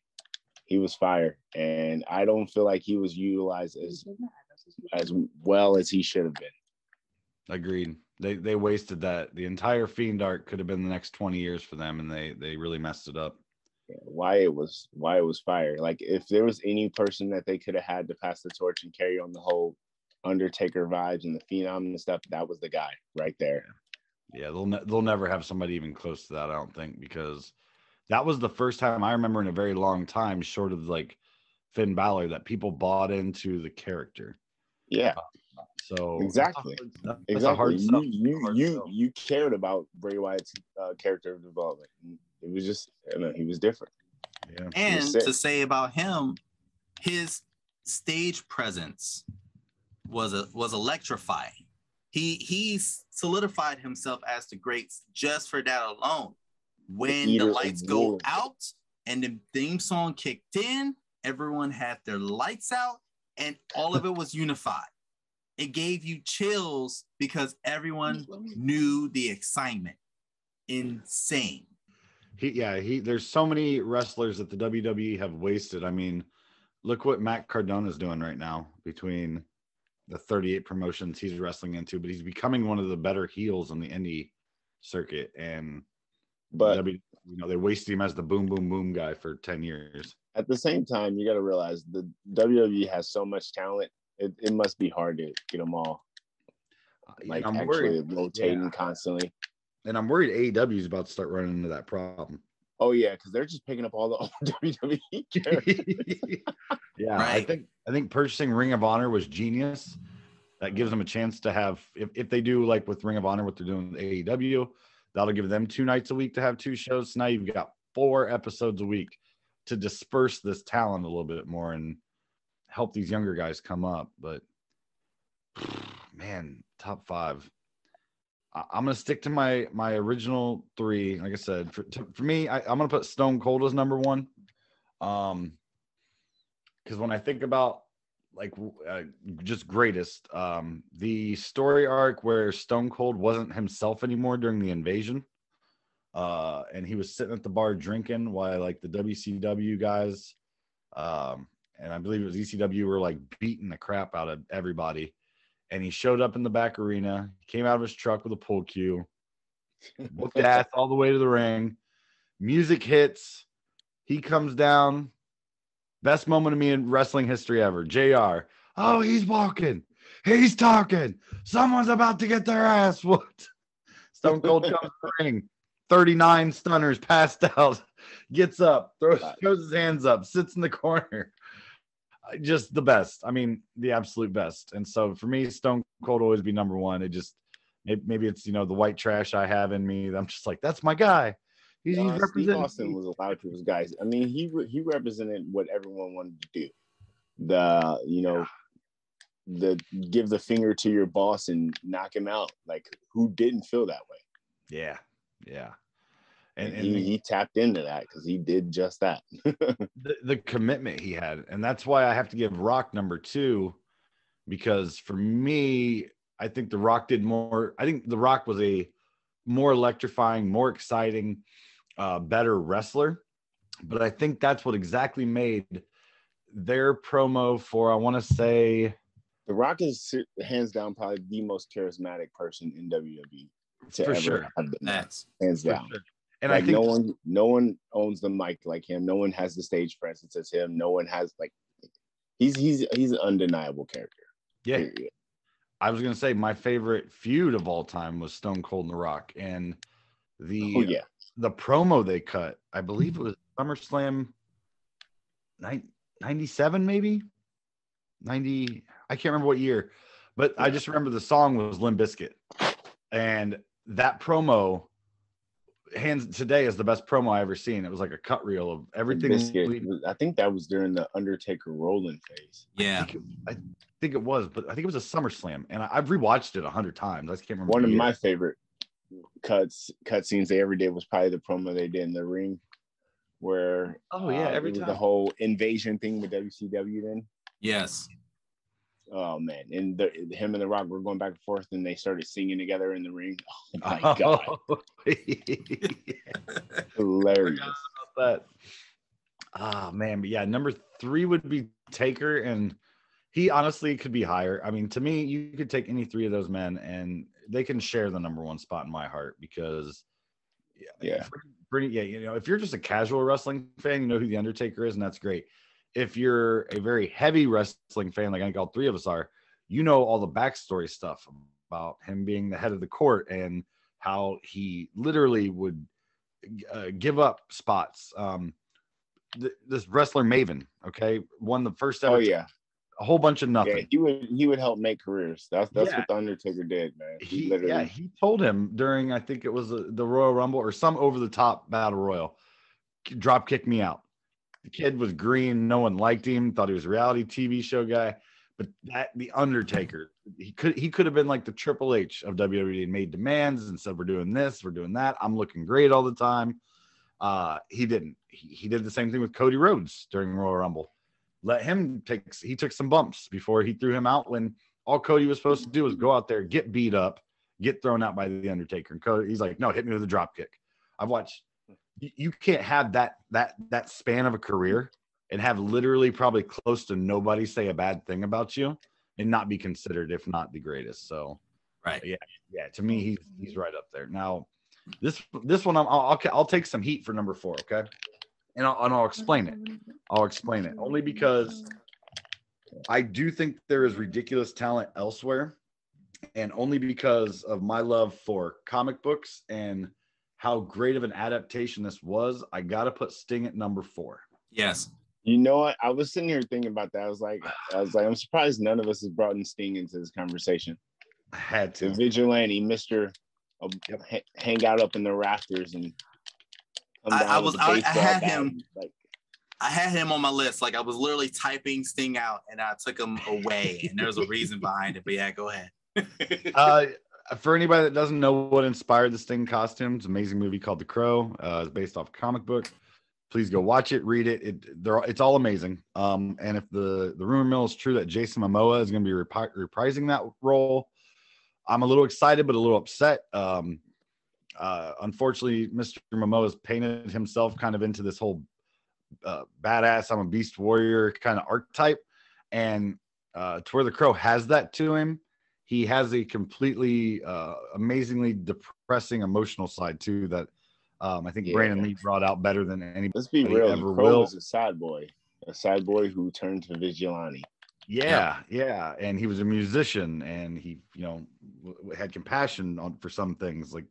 He was fire, and I don't feel like he was utilized as as well as he should have been. Agreed. They they wasted that. The entire Fiend arc could have been the next 20 years for them, and they they really messed it up. Yeah, it was why it was fire. Like if there was any person that they could have had to pass the torch and carry on the whole Undertaker vibes and the Phenom and stuff, that was the guy right there. Yeah, they'll ne- they'll never have somebody even close to that. I don't think because that was the first time I remember in a very long time, short of like Finn Balor, that people bought into the character. Yeah, So Exactly. that's exactly. hard you sell. you Hard you, sell. you cared about Bray Wyatt's uh, character development. It was just, I know, he was different. Yeah. And sick. to say about him, his stage presence was a was electrifying. He he solidified himself as the greats just for that alone. When the lights go out, and the theme song kicked in. Everyone had their lights out, and all of it was unified. It gave you chills because everyone knew the excitement. Insane. He yeah, he there's so many wrestlers that the WWE have wasted. I mean, look what Matt Cardona's doing right now between the 38 promotions he's wrestling into, but he's becoming one of the better heels on the indie circuit. And But W, you know, they wasted him as the boom boom boom guy for 10 years. at the same time, you got to realize the WWE has so much talent. It, it must be hard to get them all uh, like I'm actually worried, rotating yeah. constantly. and I'm worried AEW is about to start running into that problem. Oh yeah, because they're just picking up all the old WWE characters. yeah, I think I think purchasing Ring of Honor was genius. That gives them a chance to have if, if they do like with Ring of Honor what they're doing with AEW, that'll give them two nights a week to have two shows. So now you've got four episodes a week to disperse this talent a little bit more and help these younger guys come up. But man, top five. I- I'm gonna stick to my my original three. Like I said, for to, for me, I, I'm gonna put Stone Cold as number one. Um, because when I think about like uh, just greatest, um, the story arc where Stone Cold wasn't himself anymore during the invasion, uh, and he was sitting at the bar drinking while like the WCW guys, um, and I believe it was ECW were like beating the crap out of everybody and he showed up in the back arena. Came out of his truck with a pull cue, whooped ass all the way to the ring. Music hits. He comes down. Best moment of me in wrestling history ever. JR. Oh, he's walking. He's talking. Someone's about to get their ass whooped. Stone Cold comes to the ring. 39 stunners passed out. Gets up, throws, throws his hands up, sits in the corner just the best. I mean, the absolute best. And so for me, Stone Cold will always be number one. It just maybe, maybe it's you know the white trash I have in me. I'm just like that's my guy. He's, he's Steve representing. Austin was a lot of people's guys. I mean, he he represented what everyone wanted to do. The you know, the give the finger to your boss and knock him out. Like who didn't feel that way? Yeah, yeah. And, And, and he, the, he tapped into that because he did just that. the, the commitment he had, and that's why I have to give Rock number two, because for me, I think the Rock did more. I think the Rock was a more electrifying, more exciting, uh, better wrestler. But I think that's what exactly made their promo for I want to say the Rock is hands down probably the most charismatic person in WWE to for ever sure. have been That's hands down. sure. And like I think no one, no one owns the mic like him. No one has the stage presence as him. No one has like he's he's he's an undeniable character. yeah, period. I was gonna say my favorite feud of all time was Stone Cold and The Rock, and the Oh yeah, the promo they cut, I believe mm-hmm. it was SummerSlam nine- 97, maybe 90. I can't remember what year, but I just remember the song was Limp Bizkit. and that promo hands today is the best promo I ever seen. It was like a cut reel of everything. Bizkit. I think that was during the Undertaker rolling phase. I yeah. think, it, I think it was, but I think it was a SummerSlam, and I, I've rewatched it a hundred times. I just can't remember. One of year. my favorite cuts cut scenes they ever did was probably the promo they did in the ring, where Oh yeah, uh, every it was time. the whole invasion thing with WCW. Then Yes. oh man, and the, him and the Rock were going back and forth, and they started singing together in the ring. Oh my god, hilarious! that. Ah man, but yeah, number three would be Taker, and he honestly could be higher. I mean, to me, you could take any three of those men, and they can share the number one spot in my heart because, Yeah. pretty, yeah, you know, if you're just a casual wrestling fan, you know who the Undertaker is, and that's great. If you're a very heavy wrestling fan, like I think all three of us are, you know all the backstory stuff about him being the head of the court and how he literally would uh, give up spots. Um, th- this wrestler Maven, okay, won the first ever. Oh yeah, a whole bunch of nothing. yeah. He would he would help make careers. That's that's Yeah. what the Undertaker did, man. He, he literally yeah he told him during I think it was uh, the Royal Rumble or some over the top battle royal, drop kick me out. The kid was green, no one liked him, thought he was a reality TV show guy. But that the Undertaker, he could he could have been like the Triple H of WWE and made demands and said we're doing this, we're doing that. I'm looking great all the time. Uh, he didn't. he, he did the same thing with Cody Rhodes during Royal Rumble. Let him take he took some bumps before he threw him out when all Cody was supposed to do was go out there, get beat up, get thrown out by the Undertaker. And Cody, he's like, no, hit me with a drop kick. I've watched. You, can't have that that that span of a career and have literally probably close to nobody say a bad thing about you and not be considered, if not the greatest. So, Right. yeah, yeah. To me, he's he's right up there. Now, this this one, I'm, I'll I'll I'll take some heat for number four. Okay, and I'll and I'll explain it. Mm-hmm. I'll explain it only because I do think there is ridiculous talent elsewhere, and only because of my love for comic books and how great of an adaptation this was. I got to put Sting at number four. Yes. You know what? I was sitting here thinking about that. I was like, I was like, I'm surprised none of us has brought in Sting into this conversation. I had The to. vigilante, Mister, uh, hang out up in the rafters and. Come I- down I with was- a I- I baseball had bat. him- Like, I had him on my list. Like I was literally typing Sting out and I took him away. And there's a reason behind it. But yeah, go ahead. uh, for anybody that doesn't know what inspired the Sting costume, it's an amazing movie called The Crow. Uh, it's based off a comic book. Please go watch it, read it. It they're it's all amazing. Um, and if the the rumor mill is true that Jason Momoa is going to be repi- reprising that role, I'm a little excited but a little upset. Um, uh, unfortunately, Mr. Momoa has painted himself kind of into this whole uh, badass. I'm a beast warrior kind of archetype, and uh, to where the Crow has that to him he has a completely uh, amazingly depressing emotional side too that um, I think Yeah. Brandon Lee brought out better than anybody let's be real. ever The Crow will. was a sad boy, a sad boy who turned to vigilante. Yeah, yeah, and he was a musician, and he, you know, w- w- had compassion on for some things like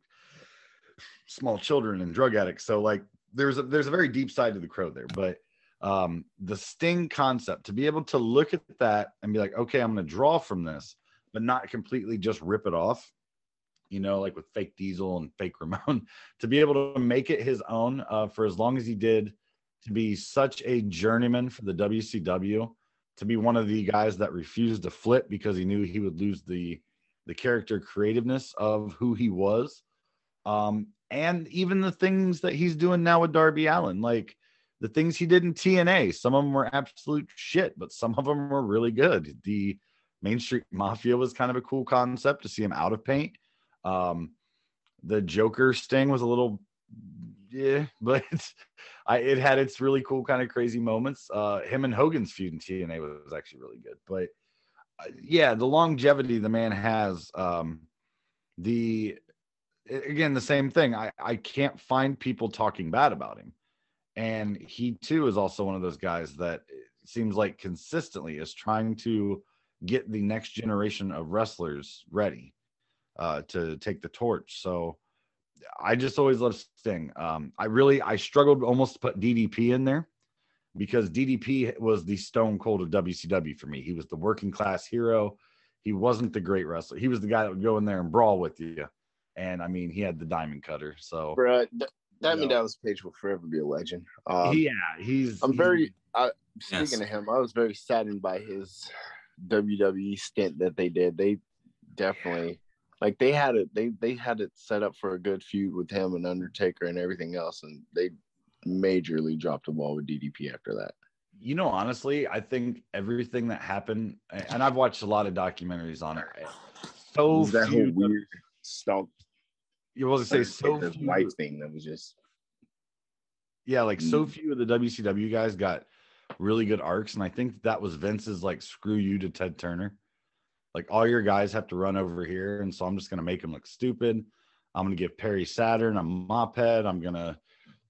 small children and drug addicts. So like, there's a there's a very deep side to the crow there, but um, the sting concept to be able to look at that and be like, okay, I'm going to draw from this, but not completely just rip it off. You know, like with fake Diesel and fake Ramon, to be able to make it his own uh, for as long as he did, to be such a journeyman for the WCW to be one of the guys that refused to flip because he knew he would lose the the character creativeness of who he was um and even the things that he's doing now with Darby Allin like the things he did in TNA some of them were absolute shit but some of them were really good the Main Street Mafia was kind of a cool concept to see him out of paint um the Joker sting was a little yeah but I it had its really cool kind of crazy moments. Uh, him and Hogan's feud in TNA was actually really good. But uh, yeah, the longevity the man has. Um, the again the same thing. I I can't find people talking bad about him, and he too is also one of those guys that seems like consistently is trying to get the next generation of wrestlers ready uh, to take the torch. So. I just always love Sting. Um, I really I struggled almost to put DDP in there because DDP was the stone cold of WCW for me. He was the working class hero. He wasn't the great wrestler. He was the guy that would go in there and brawl with you. And I mean, he had the diamond cutter. So Bruh, th- Diamond No. Dallas Page will forever be a legend. Um, yeah, he's. I'm he's- very uh, speaking Yes. of him. I was very saddened by his WWE stint that they did. They definitely like they had it. They they had it set up for a good feud with him and Undertaker and everything else, and they majorly dropped the ball with DDP after that. you know, honestly, I think everything that happened, and I've watched a lot of documentaries on it. So that whole few, weird stomp you was to say so the few, wife thing that was just yeah, like so Mm. few of the WCW guys got really good arcs, and I think that was Vince's like screw you to Ted Turner. Like all your guys have to run over here, and so I'm just gonna make them look stupid. I'm gonna give Perry Saturn a mop head. I'm gonna,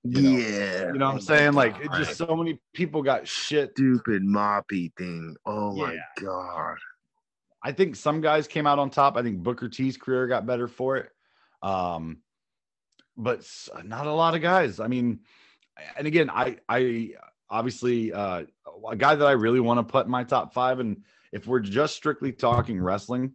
you know, yeah. you know what I'm saying? Like it just so many people got shit. stupid moppy thing. Oh my god. I think some guys came out on top. I think Booker T's career got better for it. Um, but not a lot of guys. I mean, and again, I I obviously uh, a guy that I really want to put in my top five, and if we're just strictly talking wrestling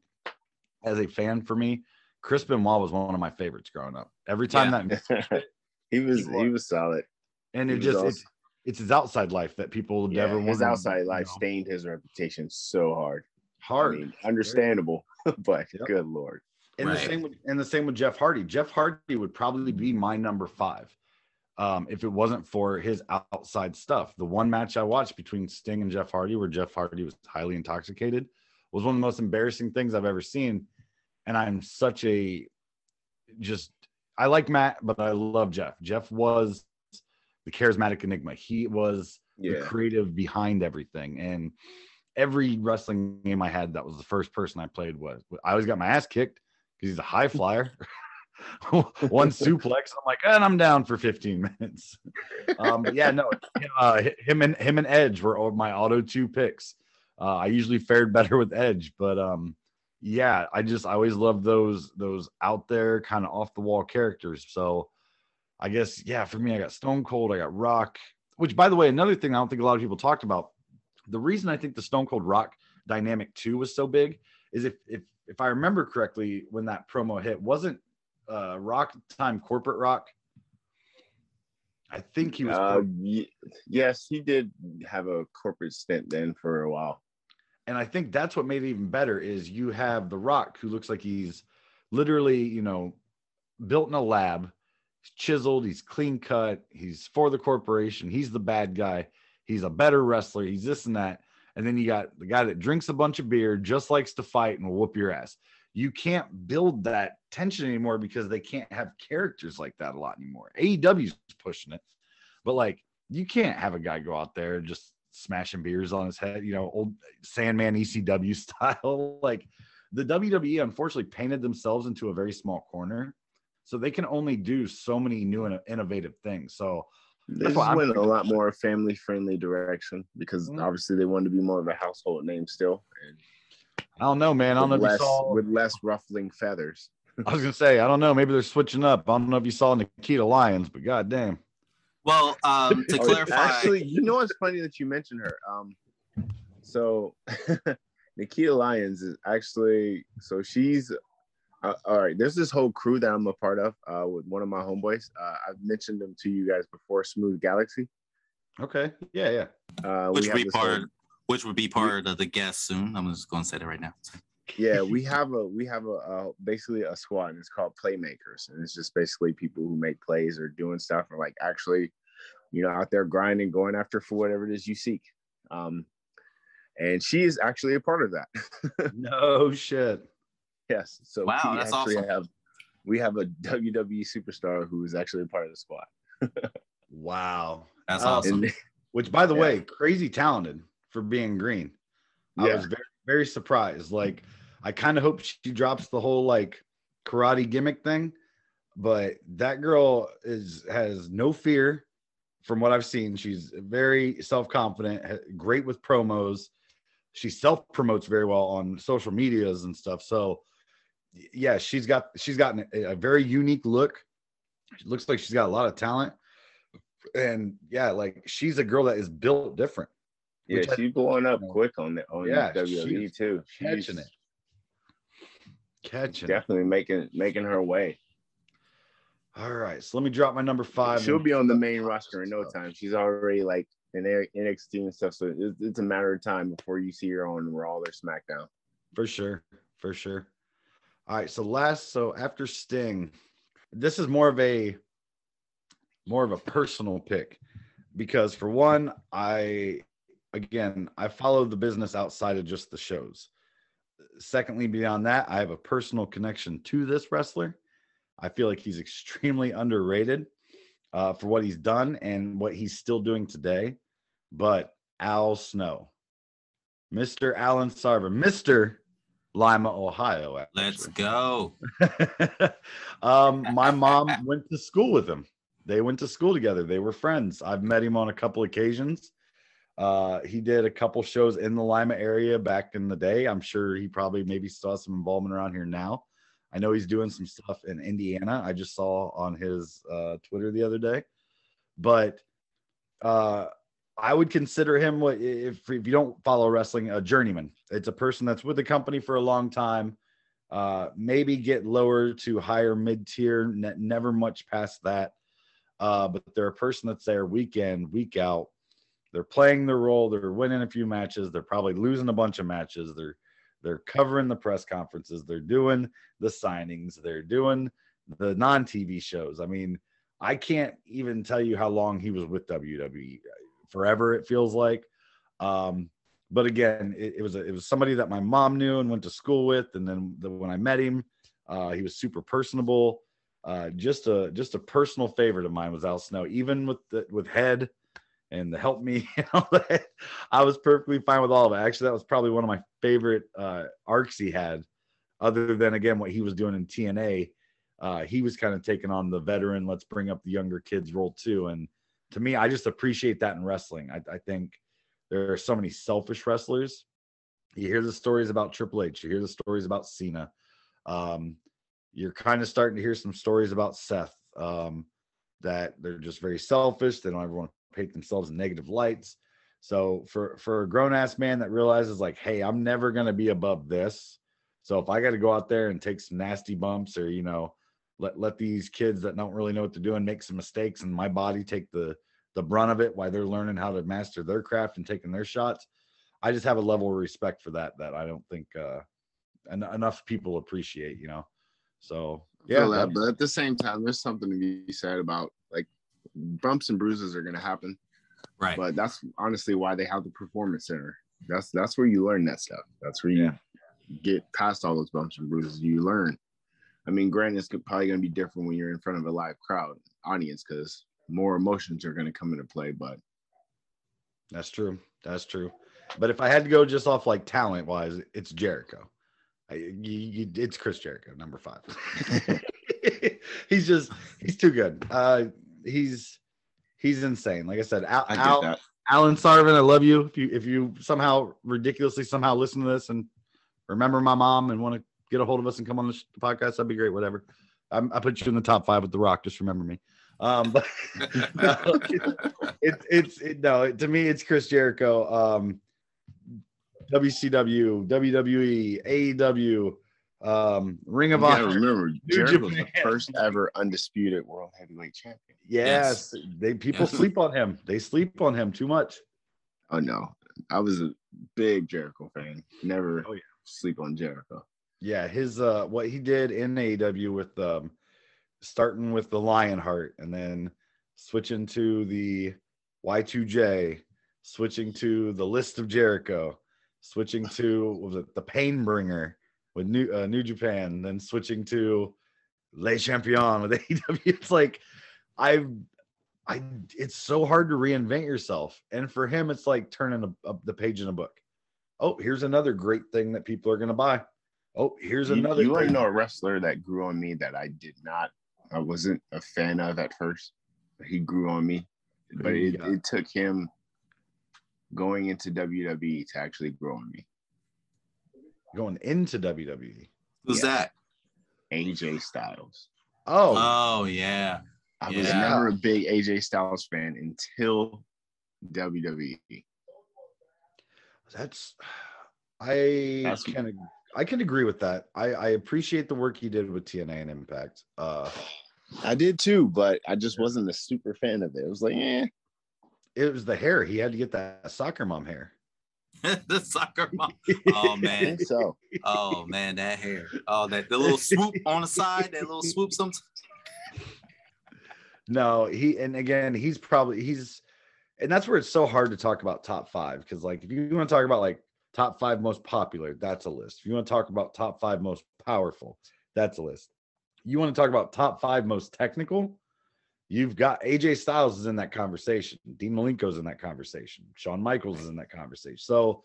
as a fan for me, Chris Benoit was one of my favorites growing up. Every time Yeah. that he was He was. solid. and He it just awesome. it's it's his outside life that people Yeah, never his outside you life know, stained his reputation so hard. Hard. I mean, understandable, but Yep. good lord. And Right. the same with and the same with Jeff Hardy. Jeff Hardy would probably be my number five. um, if it wasn't for his outside stuff. The one match I watched between Sting and Jeff Hardy, where Jeff Hardy was highly intoxicated, was one of the most embarrassing things I've ever seen. And I'm such a just I like Matt, but I love Jeff. Jeff was the charismatic enigma. He was the creative behind everything. And every wrestling game I had, that was the first person I played was. I always got my ass kicked because he's a high flyer. One suplex, I'm like, and I'm down for 15 minutes. Um, but yeah, no, uh, him and him and Edge were my auto two picks. Uh, I usually fared better with Edge, but um, yeah, I just I always love those those out there kind of off the wall characters. So I guess yeah, for me, I got Stone Cold, I got Rock. Which, by the way, another thing I don't think a lot of people talked about. The reason I think the Stone Cold Rock dynamic too was so big is if if if I remember correctly, when that promo hit, wasn't uh Rock time corporate Rock? I think he was. Uh, ye- yes, he did have a corporate stint then for a while. and I think that's what made it even better is you have The Rock, who looks like he's literally, you know, built in a lab. He's chiseled, he's clean cut, he's for the corporation, he's the bad guy, he's a better wrestler, he's this and that. And then you got the guy that drinks a bunch of beer, just likes to fight and will whoop your ass. You can't build that tension anymore because they can't have characters like that a lot anymore. AEW's pushing it, but like you can't have a guy go out there and just smashing beers on his head, you know, old Sandman ECW style. like the WWE unfortunately painted themselves into a very small corner. So they can only do so many new and innovative things. So They That's why just I'm went a lot more family friendly direction because Mhm. obviously they wanted to be more of a household name still and I don't know, man. I don't know with if you less, saw. with less ruffling feathers. I was gonna say, I don't know. Maybe they're switching up. I don't know if you saw Nikkita Lyons, but goddamn. Well, um, to Oh, clarify, Actually, you know what's funny that you mentioned her. Um, so Nikkita Lyons is actually so she's uh, all right. There's this whole crew that I'm a part of uh, with one of my homeboys. Uh, I've mentioned them to you guys before. Smooth Galaxy. Okay. Yeah, yeah. Uh, which we would have be part, whole- which would be part of the guest soon. I'm just going to say that right now. yeah, we have a we have a, uh basically a squad, and it's called Playmakers, and it's just basically people who make plays or doing stuff or like actually, you know, out there grinding, going after for whatever it is you seek. Um, and she is actually a part of that. No shit. Yes, so Wow, we that's actually awesome. have we have a WWE superstar who is actually a part of the squad. Wow. That's Oh, awesome. And Which, by the Yeah. way, crazy talented for being green. I Yeah. was very, very surprised. Like, I kind of hope she drops the whole like karate gimmick thing, but that girl is has no fear. From what I've seen, she's very self confident, great with promos. She self promotes very well on social medias and stuff. So, y- yeah, she's got she's gotten a, very unique look. She looks like she's got a lot of talent, and yeah, like she's a girl that is built different. yeah, she's blowing up you know, quick on the on yeah, WWE she's too. catching She's it. Catching. it. definitely making making her way. All right, so let me drop my number five. She'll be on the main roster in no time. She's already like in NXT and stuff, so it's, it's a matter of time before you see her on Raw or SmackDown. for sure, for sure. All right, so last, so after Sting, this is more of a more of a personal pick because for one, I again I follow the business outside of just the shows. Secondly, beyond that, I have a personal connection to this wrestler. I feel like he's extremely underrated uh, for what he's done and what he's still doing today. But Al Snow, Mr. Allen Sarven, Mr. Lima, Ohio. Let's go. um, my mom went to school with him. They went to school together. They were friends. I've met him on a couple occasions. Uh, he did a couple shows in the Lima area back in the day. I'm sure he probably maybe still has some involvement around here now. I know he's doing some stuff in Indiana. I just saw on his uh, Twitter the other day. But uh, I would consider him what if if you don't follow wrestling a journeyman. It's a person that's with the company for a long time. Uh, maybe get lower to higher mid tier, ne- never much past that. Uh, but they're a person that's there week in, week out. They're playing their role. They're winning a few matches. They're probably losing a bunch of matches. They're they're covering the press conferences. They're doing the signings. They're doing the non TV shows. I mean, I can't even tell you how long he was with WWE. Forever, it feels like. Um, but again, it, it was a, it was somebody that my mom knew and went to school with, and then the, when I met him, uh, he was super personable. Uh, just a just a personal favorite of mine was Al Snow, even with the, with head and the help me. I was perfectly fine with all of it. Actually, that was probably one of my favorite uh, arcs he had. Other than again what he was doing in TNA, uh, he was kind of taking on the veteran. Let's bring up the younger kids role too. And to me, I just appreciate that in wrestling. I, I think there are so many selfish wrestlers. You hear the stories about Triple H. You hear the stories about Cena. Um, you're kind of starting to hear some stories about Seth um, that they're just very selfish. They don't ever want to paint themselves in negative lights. So for for a grown ass man that realizes like, hey, I'm never gonna be above this. So if I got to go out there and take some nasty bumps or you know let let these kids that don't really know what they're doing make some mistakes and my body take the the brunt of it while they're learning how to master their craft and taking their shots. I just have a level of respect for that that I don't think uh, en- enough people appreciate. You know, so yeah. That, that- but at the same time, there's something to be said about like bumps and bruises are going to happen. Right. But that's honestly why they have the performance center. That's that's where you learn that stuff. That's where you Yeah. get past all those bumps and bruises. You learn. I mean, granted, it's probably going to be different when you're in front of a live crowd audience because more emotions are going to come into play. But That's true. That's true. But if I had to go just off like talent wise, it's Jericho. I, you, you, it's Chris Jericho, number five. he's just he's too good. Uh, he's he's insane. Like I said, Al, I get Al, that. Allen Sarven, I love you. If you if you somehow ridiculously somehow listen to this and remember my mom and want to get a hold of us and come on the, podcast, that'd be great. Whatever. I'm, I put you in the top five with The Rock. Just remember me. Um, but no, it, it's it, no to me it's Chris Jericho. Um, WCW, WWE, AEW, um, Ring of gotta Honor. remember, Jericho was the first ever undisputed world heavyweight champion. Yes, they people Yes. sleep on him. They sleep on him too much. Oh no, I was a big Jericho fan. Never Oh, yeah. sleep on Jericho. Yeah, his uh what he did in AEW with um starting with the Lionheart and then switching to the Y2J, switching to the list of Jericho, switching to was it the Painbringer with New uh, New Japan, then switching to Le Champion with AEW. It's like I I it's so hard to reinvent yourself. And for him, it's like turning a, the page in a book. Oh, here's another great thing that people are gonna buy. Oh, here's You, another. you want great- to know a wrestler that grew on me that I did not, I wasn't a fan of at first. He grew on me, but it, got? it took him going into WWE to actually grow on me. going into WWE. Who's Yeah. that? AJ Styles. Oh, Oh yeah. I was Yeah. never a big AJ Styles fan until. WWE. that's I That's- can ag- I can agree with that. I I appreciate the work he did with TNA and Impact. Uh, I did too, but I just wasn't a super fan of it. It was like, eh. it was the hair. He had to get that soccer mom hair. the soccer mom. Oh man. so. Oh man, that hair. Oh, that the little swoop on the side, that little swoop sometimes. No, he and again, he's probably he's and that's where it's so hard to talk about top five because like if you want to talk about like top five most popular, that's a list. If you want to talk about top five most powerful, that's a list. You want to talk about top five most technical, you've got AJ Styles is in that conversation, Dean Malenko's in that conversation, Shawn Michaels is in that conversation. So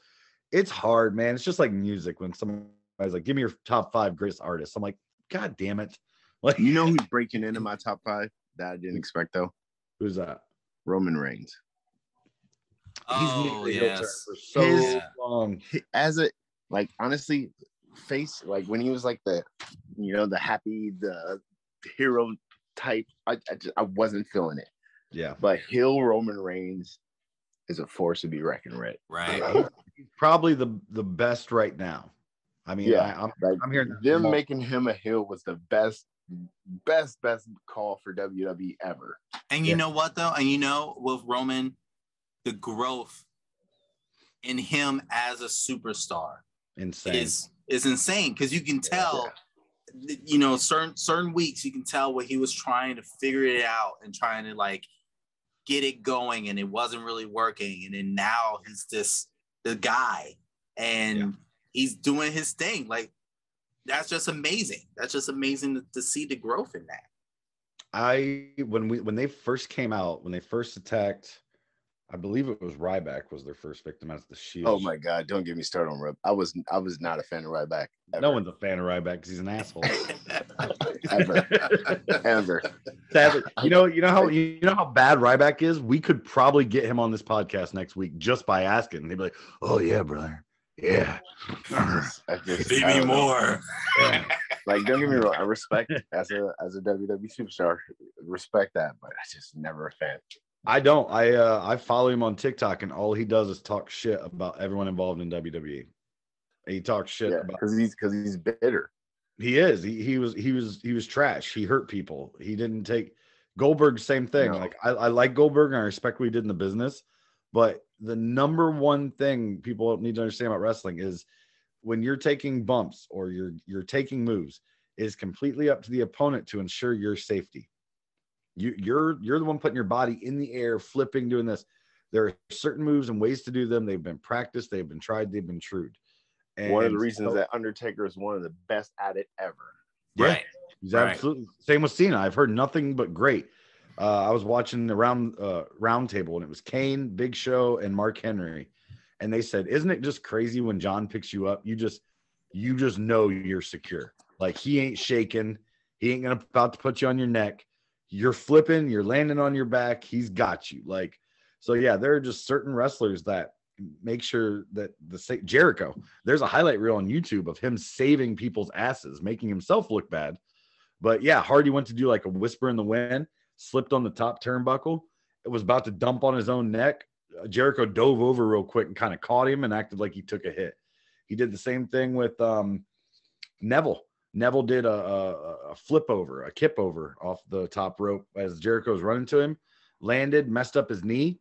it's hard, man. It's just like music when somebody's like, "Give me your top five greatest artists." I'm like, "God damn it!" Like, You know who's breaking into my top five that I didn't expect though? who's that? Roman Reigns. Oh needed a heel yes. for so His- long. As a like honestly, face like when he was like the you know, the happy, the hero type, I I, just, I wasn't feeling it. Yeah, But Hill Roman Reigns is a force to be reckoned with. Right. he's probably the the best right now. I mean, Yeah. I, I'm Like I'm hearing them from making him a heel was the best, best, best call for WWE ever. And you Yeah. know what though? And you know with Roman, the growth in him as a superstar insane. is is insane because you can tell you know, certain certain weeks you can tell what he was trying to figure it out and trying to like get it going, and it wasn't really working. And then now he's this the guy, and Yeah. he's doing his thing. Like that's just amazing. That's just amazing to, to see the growth in that. I when we when they first came out, when they first attacked, I believe it was Ryback was their first victim as the oh Shield. Oh my God! Don't get me started on Rub. I was I was not a fan of Ryback. Ever, No one's a fan of Ryback because he's an asshole. ever, ever. Sadly, you know, you know how you know how bad Ryback is. We could probably get him on this podcast next week just by asking. And They'd be like, "Oh yeah, brother, yeah." I just, I just, I don't know. more. Yeah. Like, don't get me wrong. I respect as a as a WWE superstar, respect that, but I just never a fan. I don't. I uh I follow him on TikTok, and all he does is talk shit about everyone involved in WWE. He talks shit Yeah, about. because he's because he's bitter. He is. He, he was. He was. He was trash. He hurt people. He didn't take Goldberg. Same thing. No. Like I, I like Goldberg and I respect what he did in the business, but the number one thing people need to understand about wrestling is when you're taking bumps or you're you're taking moves, it is completely up to the opponent to ensure your safety. You you're you're the one putting your body in the air, flipping, doing this. There are certain moves and ways to do them. They've been practiced. They've been tried. They've been trued. one of the reasons so- that Undertaker is one of the best at it ever. Yeah. Right. He's Right. absolutely same with Cena. I've heard nothing but great. Uh, I was watching the round uh, round table and it was Kane, Big Show, and Mark Henry, and they said, "Isn't it just crazy when John picks you up? You just you just know you're secure. Like he ain't shaking. He ain't gonna about to put you on your neck. You're flipping. You're landing on your back. He's got you. Like so. Yeah, there are just certain wrestlers that make sure that the sa- Jericho. There's a highlight reel on YouTube of him saving people's asses, making himself look bad. But yeah, Hardy went to do like a whisper in the wind, slipped on the top turnbuckle. It was about to dump on his own neck. Uh, Jericho dove over real quick and kind of caught him and acted like he took a hit. He did the same thing with um, Neville. Neville did a, a, a flip over, a kip over off the top rope as Jericho was running to him, landed, messed up his knee.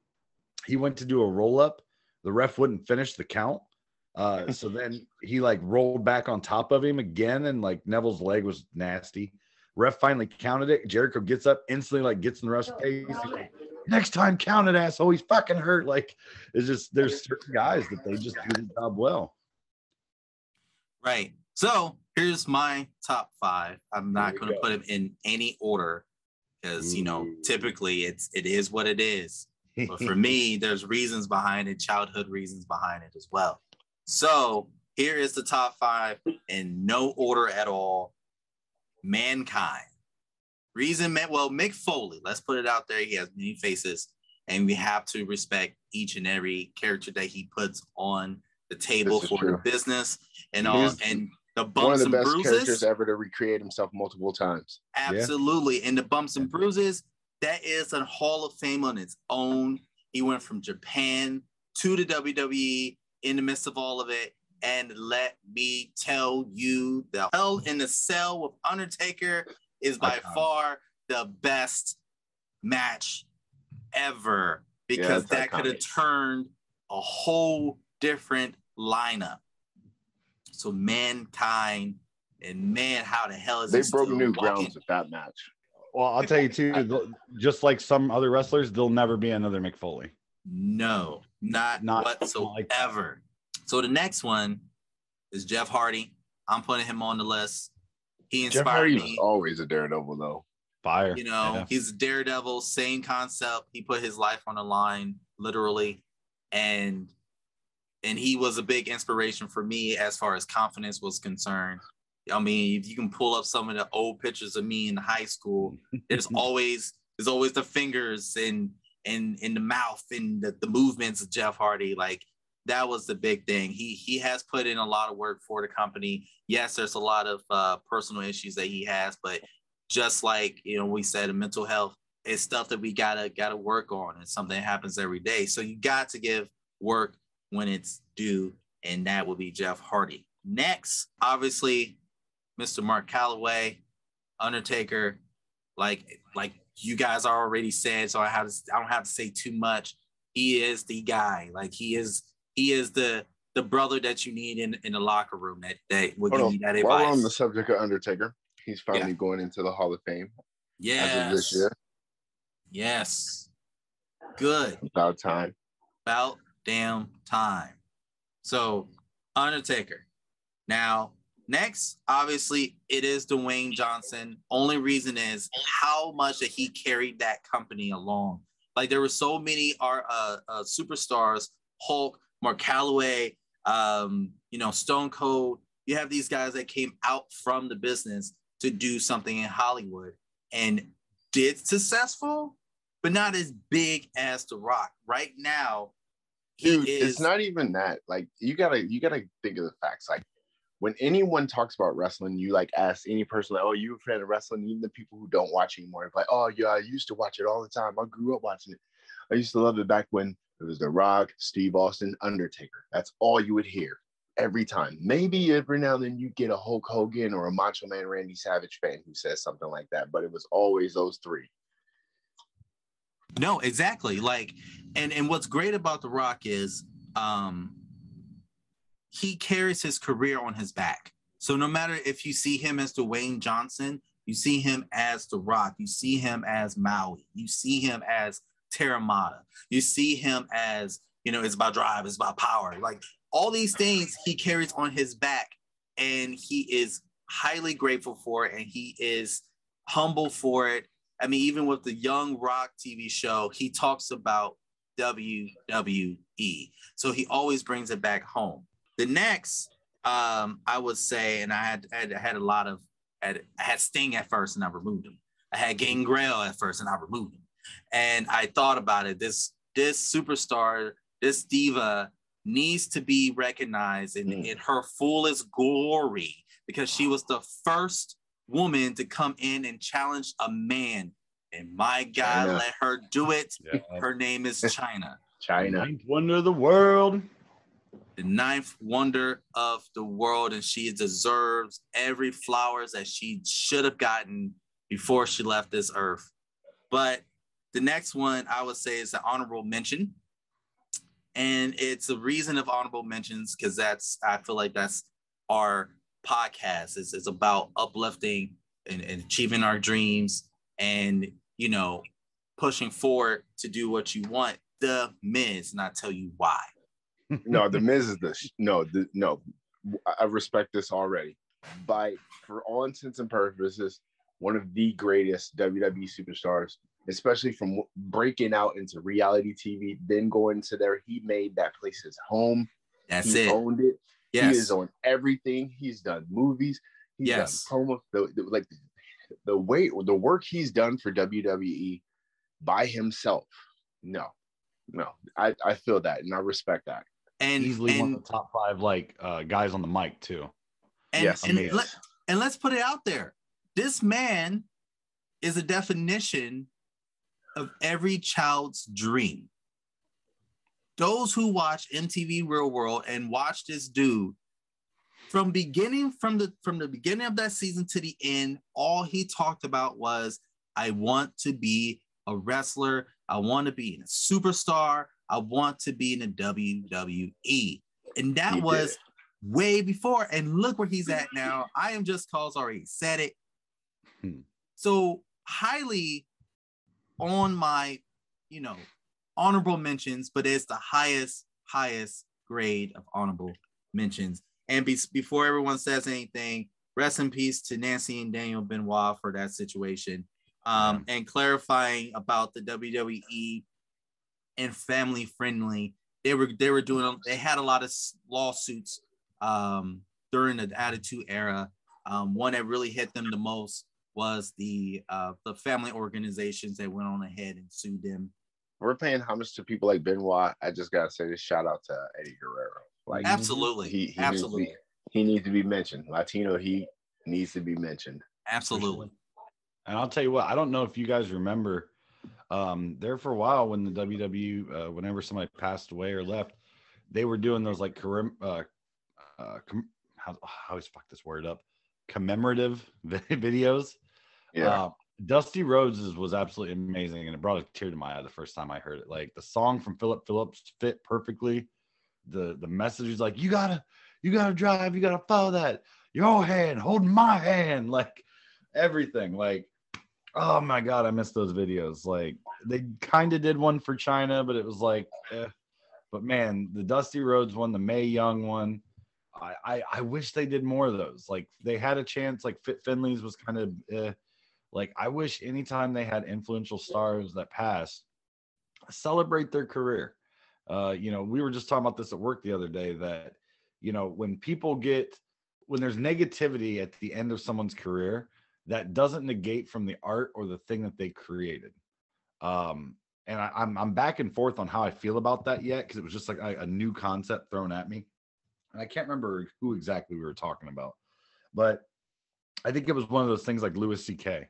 He went to do a roll up. The ref wouldn't finish the count. Uh, so then he like rolled back on top of him again, and like Neville's leg was nasty. Ref finally counted it. Jericho gets up instantly, like gets in the rush pace. He's like, Next time, count it, asshole. He's fucking hurt. Like it's just there's certain guys that they just do the job well. Right. So here's my top five. I'm not going to go. put them in any order because you know typically it's it is what it is. But for me, there's reasons behind it, childhood reasons behind it as well. So here is the top five in no order at all. Mankind. Reason, man. Well, Mick Foley. Let's put it out there. He has many faces, and we have to respect each and every character that he puts on the table for the business and all and the One of the and best bruises. characters ever to recreate himself multiple times. Absolutely. And the bumps and bruises, that is a Hall of Fame on its own. He went from Japan to the WWE in the midst of all of it. And let me tell you, the Hell in the Cell with Undertaker is by Iconic. far the best match ever because it's that could have turned a whole different lineup. So mankind and man, how the hell is They he broke new walking? grounds with that match. Well, I'll tell you too. Just like some other wrestlers, there'll never be another Mick Foley. No, not, Not- whatsoever. so the next one is Jeff Hardy. I'm putting him on the list. He Jeff inspired Hardy me. always a daredevil, though. Fire. You know, Yeah. he's a daredevil, same concept. He put his life on the line, literally, and and he was a big inspiration for me as far as confidence was concerned. I mean, if you can pull up some of the old pictures of me in high school, there's always there's always the fingers and and in the mouth and the, the movements of Jeff Hardy. Like that was the big thing. He he has put in a lot of work for the company. Yes, there's a lot of uh, personal issues that he has, but just like you know, we said, mental health is stuff that we gotta gotta work on. It's something that happens every day. So you got to give work when it's due, and that will be Jeff Hardy. Next, obviously, Mr. Mark Calaway, Undertaker, like like you guys already said, so I have to I don't have to say too much. He is the guy. Like he is he is the the brother that you need in, in the locker room that, that will Hold give on. you that advice. While we're on the subject of Undertaker, he's finally going into the Hall of Fame as of this Yes. year. Yes. Good. About time. About damn time. So, Undertaker. Now, next, obviously, it is Dwayne Johnson. Only reason is how much that he carried that company along. Like there were so many are uh, uh, superstars, Hulk, Mark Calaway, um, you know, Stone Cold. You have these guys that came out from the business to do something in Hollywood and did successful, but not as big as The Rock. Right now, Dude, is it's not even that. Like you gotta you gotta think of the facts. Like when anyone talks about wrestling, you like ask any person, like, oh, you a fan of wrestling? Even the people who don't watch anymore, like, oh yeah, I used to watch it all the time. I grew up watching it. I used to love it back when it was The Rock, Steve Austin, Undertaker. That's all you would hear every time. Maybe every now and then you get a Hulk Hogan or a Macho Man Randy Savage fan who says something like that, but it was always those three. No, exactly. Like, and and what's great about The Rock is, um, he carries his career on his back. So no matter if you see him as Dwayne Johnson, you see him as The Rock, you see him as Maui, you see him as Terramata, you see him as you know, it's about drive, it's about power. Like all these things he carries on his back, and he is highly grateful for it, and he is humble for it. I mean, even with the Young Rock TV show, he talks about WWE. So he always brings it back home. The next, um, I would say, and I had had, had a lot of, had, I had Sting at first, and I removed him. I had Gangrel at first, and I removed him. And I thought about it. This this superstar, this diva, needs to be recognized in, Mm. in her fullest glory because she was the first woman to come in and challenge a man. And my God, Chyna. let her do it. Yeah. Her name is Chyna, Chyna. Ninth wonder of the world. the ninth wonder of the world, and she deserves every flowers that she should have gotten before she left this earth. But the next one I would say is an honorable mention. And it's a reason of honorable mentions because that's I feel like that's our podcast. It's, it's about uplifting and, and achieving our dreams and you know pushing forward to do what you want. The Miz, and I tell you why. no, the Miz is the sh- no, the, no. I- respect this already. By for all intents and purposes, one of the greatest WWE superstars, especially from w- breaking out into reality TV, then going to there. He made that place his home. That's he it. owned it. Yes. He is on everything. He's done movies. He's Yes. done promo. The, the- like the way the work he's done for WWE by himself. No, no, I, I feel that and I respect that. and Easily one of the top five like uh, guys on the mic too. and, Yes, and, let, and let's put it out there. This man is a definition of every child's dream. Those who watch MTV Real World and watch this dude from beginning from the from the beginning of that season to the end, all he talked about was I want to be a wrestler. I want to be a superstar. I want to be in the WWE. And that He was it. way before. And look where he's at now. I am just cause already said it. Hmm. So highly on my, you know, honorable mentions, but it's the highest, highest grade of honorable mentions. And be- before everyone says anything, rest in peace to Nancy and Daniel Benoit for that situation. Um, and clarifying about the WWE and family friendly. They were they were doing they had a lot of lawsuits um, during the Attitude Era. Um, one that really hit them the most was the uh, the family organizations that went on ahead and sued them. We're paying homage to people like Benoit. I just gotta say this shout out to Eddie Guerrero. Like Absolutely, he, he absolutely, Needs be, he needs to be mentioned. Latino, he needs to be mentioned. absolutely. And I'll tell you what, I don't know if you guys remember, um, there for a while when the WWE, uh, whenever somebody passed away or left, they were doing those like commem- uh, uh, com- how, I always fuck this word up, commemorative videos. Yeah, Uh, Dusty Rhodes was absolutely amazing, and it brought a tear to my eye the first time I heard it. Like the song from Philip Phillips fit perfectly. the the messages like you gotta you gotta drive, you gotta follow that your hand holding my hand, like everything. Like, oh my god, I miss those videos. Like they kind of did one for Chyna, but it was like, eh. but man, the Dusty Rhodes one, the Mae Young one. I, I, I wish they did more of those. Like they had a chance. Like Fit Finlay's was kind of eh. Like I wish anytime they had influential stars that passed, celebrate their career. Uh, you know, we were just talking about this at work the other day that you know when people get when there's negativity at the end of someone's career, that doesn't negate from the art or the thing that they created. Um, and I, am I'm, I'm back and forth on how I feel about that yet because it was just like a, a new concept thrown at me, and I can't remember who exactly we were talking about, but I think it was one of those things like Louis C.K.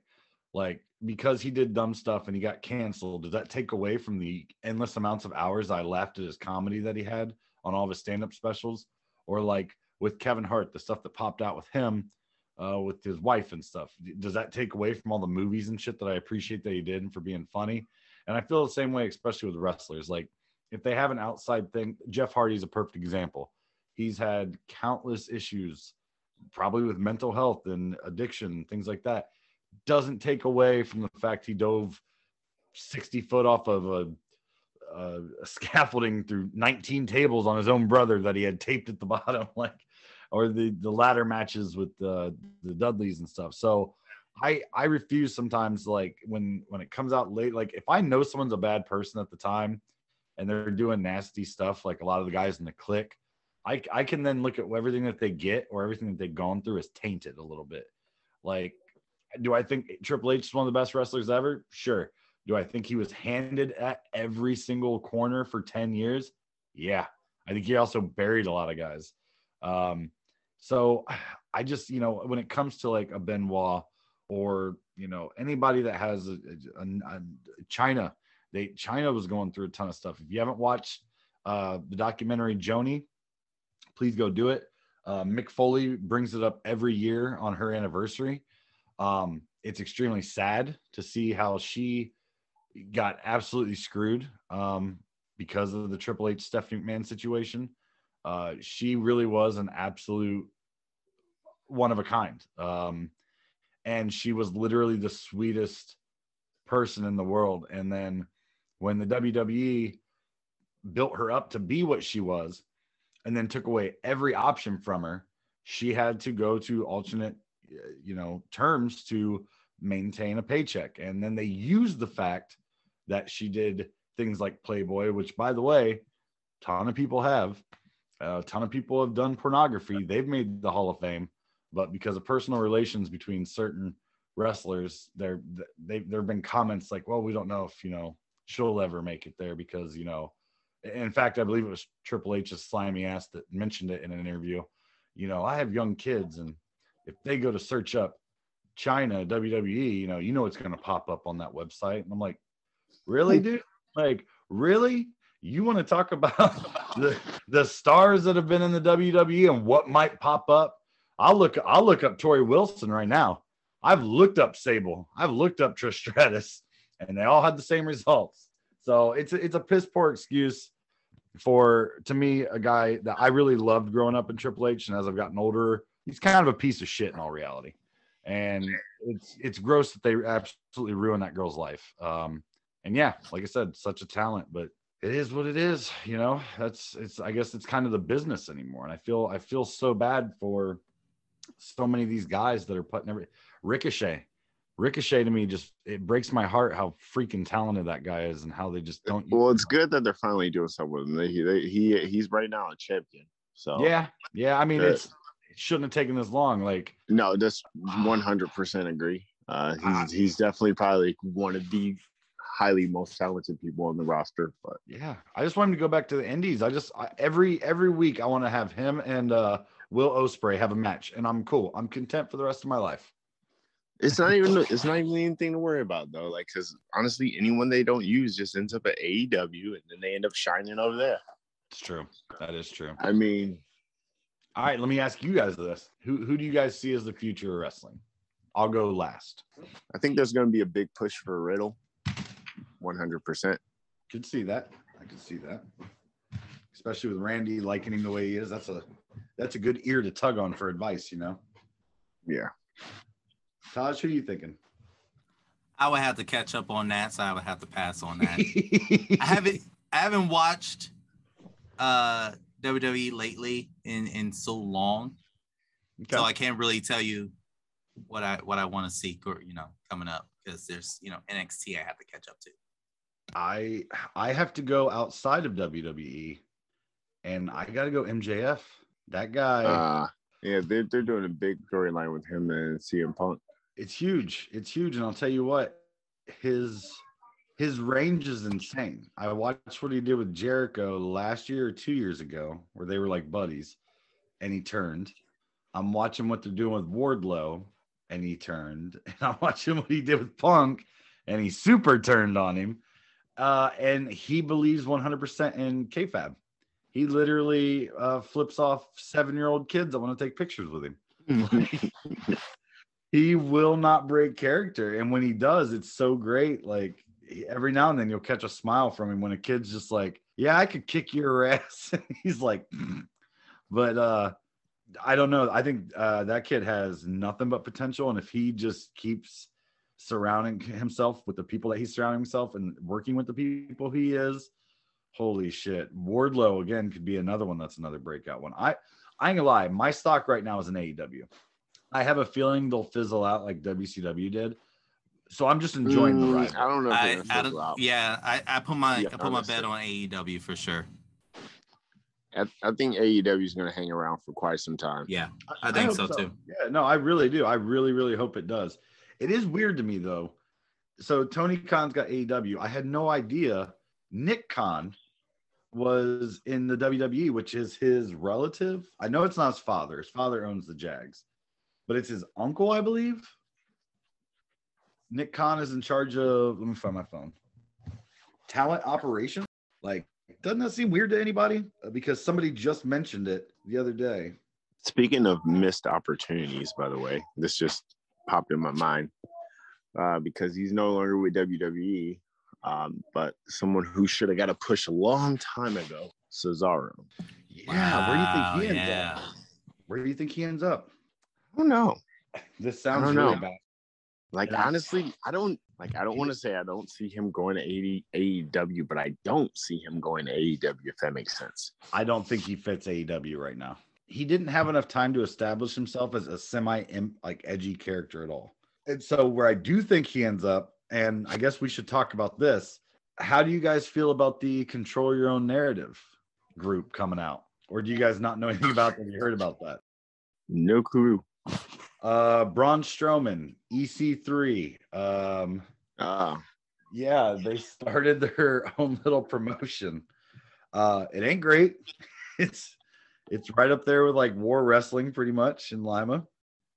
Like because he did dumb stuff and he got canceled, does that take away from the endless amounts of hours I laughed at his comedy that he had on all of his stand-up specials? Or like with Kevin Hart, the stuff that popped out with him, uh, with his wife and stuff. Does that take away from all the movies and shit that I appreciate that he did and for being funny? And I feel the same way, especially with wrestlers. Like if they have an outside thing, Jeff Hardy's a perfect example. He's had countless issues, probably with mental health and addiction, things like that. Doesn't take away from the fact he dove 60 foot off of a uh, scaffolding through 19 tables on his own brother that he had taped at the bottom. Like or the the ladder matches with the the Dudleys and stuff. So I I refuse sometimes like when when it comes out late. Like if I know someone's a bad person at the time and they're doing nasty stuff, like a lot of the guys in the clique, I I can then look at everything that they get or everything that they've gone through is tainted a little bit. Like, do I think Triple H is one of the best wrestlers ever? Sure. Do I think he was handed at every single corner for 10 years? Yeah. I think he also buried a lot of guys. Um, so I just, you know, when it comes to like a Benoit or, you know, anybody that has a, a, a Chyna, they Chyna was going through a ton of stuff. If you haven't watched uh, the documentary Joni, please go do it. Uh, Mick Foley brings it up every year on her anniversary. Um, it's extremely sad to see how she got absolutely screwed um, because of the Triple H Stephanie McMahon situation. Uh, she really was an absolute one of a kind. Um, and she was literally the sweetest person in the world. And then when the WWE built her up to be what she was, and then took away every option from her, she had to go to alternate, Uh, you know, terms to maintain a paycheck. And then they used the fact that she did things like Playboy, which, by the way, a ton of people have a ton of people have done pornography. They've made the Hall of Fame, but because of personal relations between certain wrestlers, there they there have been comments like, "Well, we don't know if you know she'll ever make it there because you know." In fact, I believe it was Triple H's slimy ass that mentioned it in an interview. You know, I have young kids, and if they go to search up Chyna WWE, you know, you know it's going to pop up on that website. And I'm like, really, dude? Like, really? you want to talk about the, the stars that have been in the WWE and what might pop up? I'll look I'll look up Torrie Wilson right now. I've looked up Sable. I've looked up Trish Stratus, and they all had the same results. So it's a, it's a piss poor excuse for to me a guy that I really loved growing up in Triple H, and as I've gotten older, he's kind of a piece of shit in all reality. And it's it's gross that they absolutely ruined that girl's life. Um, and yeah, like I said, such a talent, but it is what it is you know? That's it's i guess it's kind of the business anymore. And i feel i feel so bad for so many of these guys that are putting every ricochet. Ricochet to me just it breaks my heart how freaking talented that guy is and how they just don't well it's good that they're finally doing something with him. He, they, he he's right now a champion so. Yeah yeah i mean it's it shouldn't have taken this long like no just 100% agree uh he's, ah. he's definitely probably one of the highly most talented people on the roster. But yeah, I just want him to go back to the Indies. I just I, every every week I want to have him and uh, Will Ospreay have a match, and I'm cool. I'm content for the rest of my life. It's not even it's not even anything to worry about though. Like, because honestly, anyone they don't use just ends up at AEW, and then they end up shining over there. It's true. That is true. I mean, all right. Let me ask you guys this: Who who do you guys see as the future of wrestling? I'll go last. I think there's going to be a big push for Riddle. 100%. Could see that. I could see that. especially with Randy liking him the way he is. That's a that's a good ear to tug on for advice, you know. Yeah. Taj, who are you thinking? I would have to catch up on that, so I would have to pass on that. I haven't I haven't watched uh WWE lately in in so long, Okay. so I can't really tell you what I what I want to see or you know coming up because there's you know NXT I have to catch up to. I I have to go outside of WWE, and I got to go MJF. That guy, Uh, yeah, they're they're doing a big storyline with him and CM Punk. it's huge. It's huge, and I'll tell you what, his his range is insane. I watched what he did with Jericho last year or two years ago, where they were like buddies, and he turned. I'm watching what they're doing with Wardlow, and he turned. And I'm watching what he did with Punk, and he super turned on him. Uh, and he believes 100% in kayfabe. He literally uh, flips off seven year old kids that want to take pictures with him. he will not break character. And when he does, it's so great. Like every now and then you'll catch a smile from him when a kid's just like, Yeah, I could kick your ass. He's like, "Mm." but uh I don't know. I think uh that kid has nothing but potential. And if he just keeps surrounding himself with the people that he's surrounding himself and working with the people he is, holy shit. Wardlow again could be another one that's another breakout one. I I ain't gonna lie, my stock right now is an AEW. I have a feeling they'll fizzle out like WCW did. So I'm just enjoying the Mm, ride. I don't know. If I, I don't, yeah, I, I put my Yeah, I put my bet on AEW for sure. I, I think AEW is going to hang around for quite some time. Yeah, I think hope so, too. Yeah, no, I really do. I really, really hope it does. It is weird to me though. So Tony Khan's got AEW. I had no idea Nick Khan was in the WWE, which is his relative. I know it's not his father. His father owns the Jags, but it's his uncle, I believe. Nick Khan is in charge of. Let me find my phone. Talent operation. Like, doesn't that seem weird to anybody? Uh, Because somebody just mentioned it the other day. Speaking of missed opportunities, by the way, this just popped in my mind uh, because he's no longer with WWE, um, but someone who should have got a push a long time ago, Cesaro. Yeah, where do you think he ends yeah. up? Where do you think he ends up? I don't know. This sounds don't really know. bad. Like Yeah. honestly, I don't like. I don't want to say I don't see him going to 80, AEW, but I don't see him going to AEW if that makes sense. I don't think he fits AEW right now. He didn't have enough time to establish himself as a semi like edgy character at all. And so where I do think he ends up, and I guess we should talk about this. How do you guys feel about the control your own narrative group coming out? Or do you guys not know anything about that? Have you heard about that? No clue. Uh Braun Strowman, EC3. Um Ah, yeah, they started their own little promotion. Uh, it ain't great. It's it's right up there with like war wrestling, pretty much in Lima,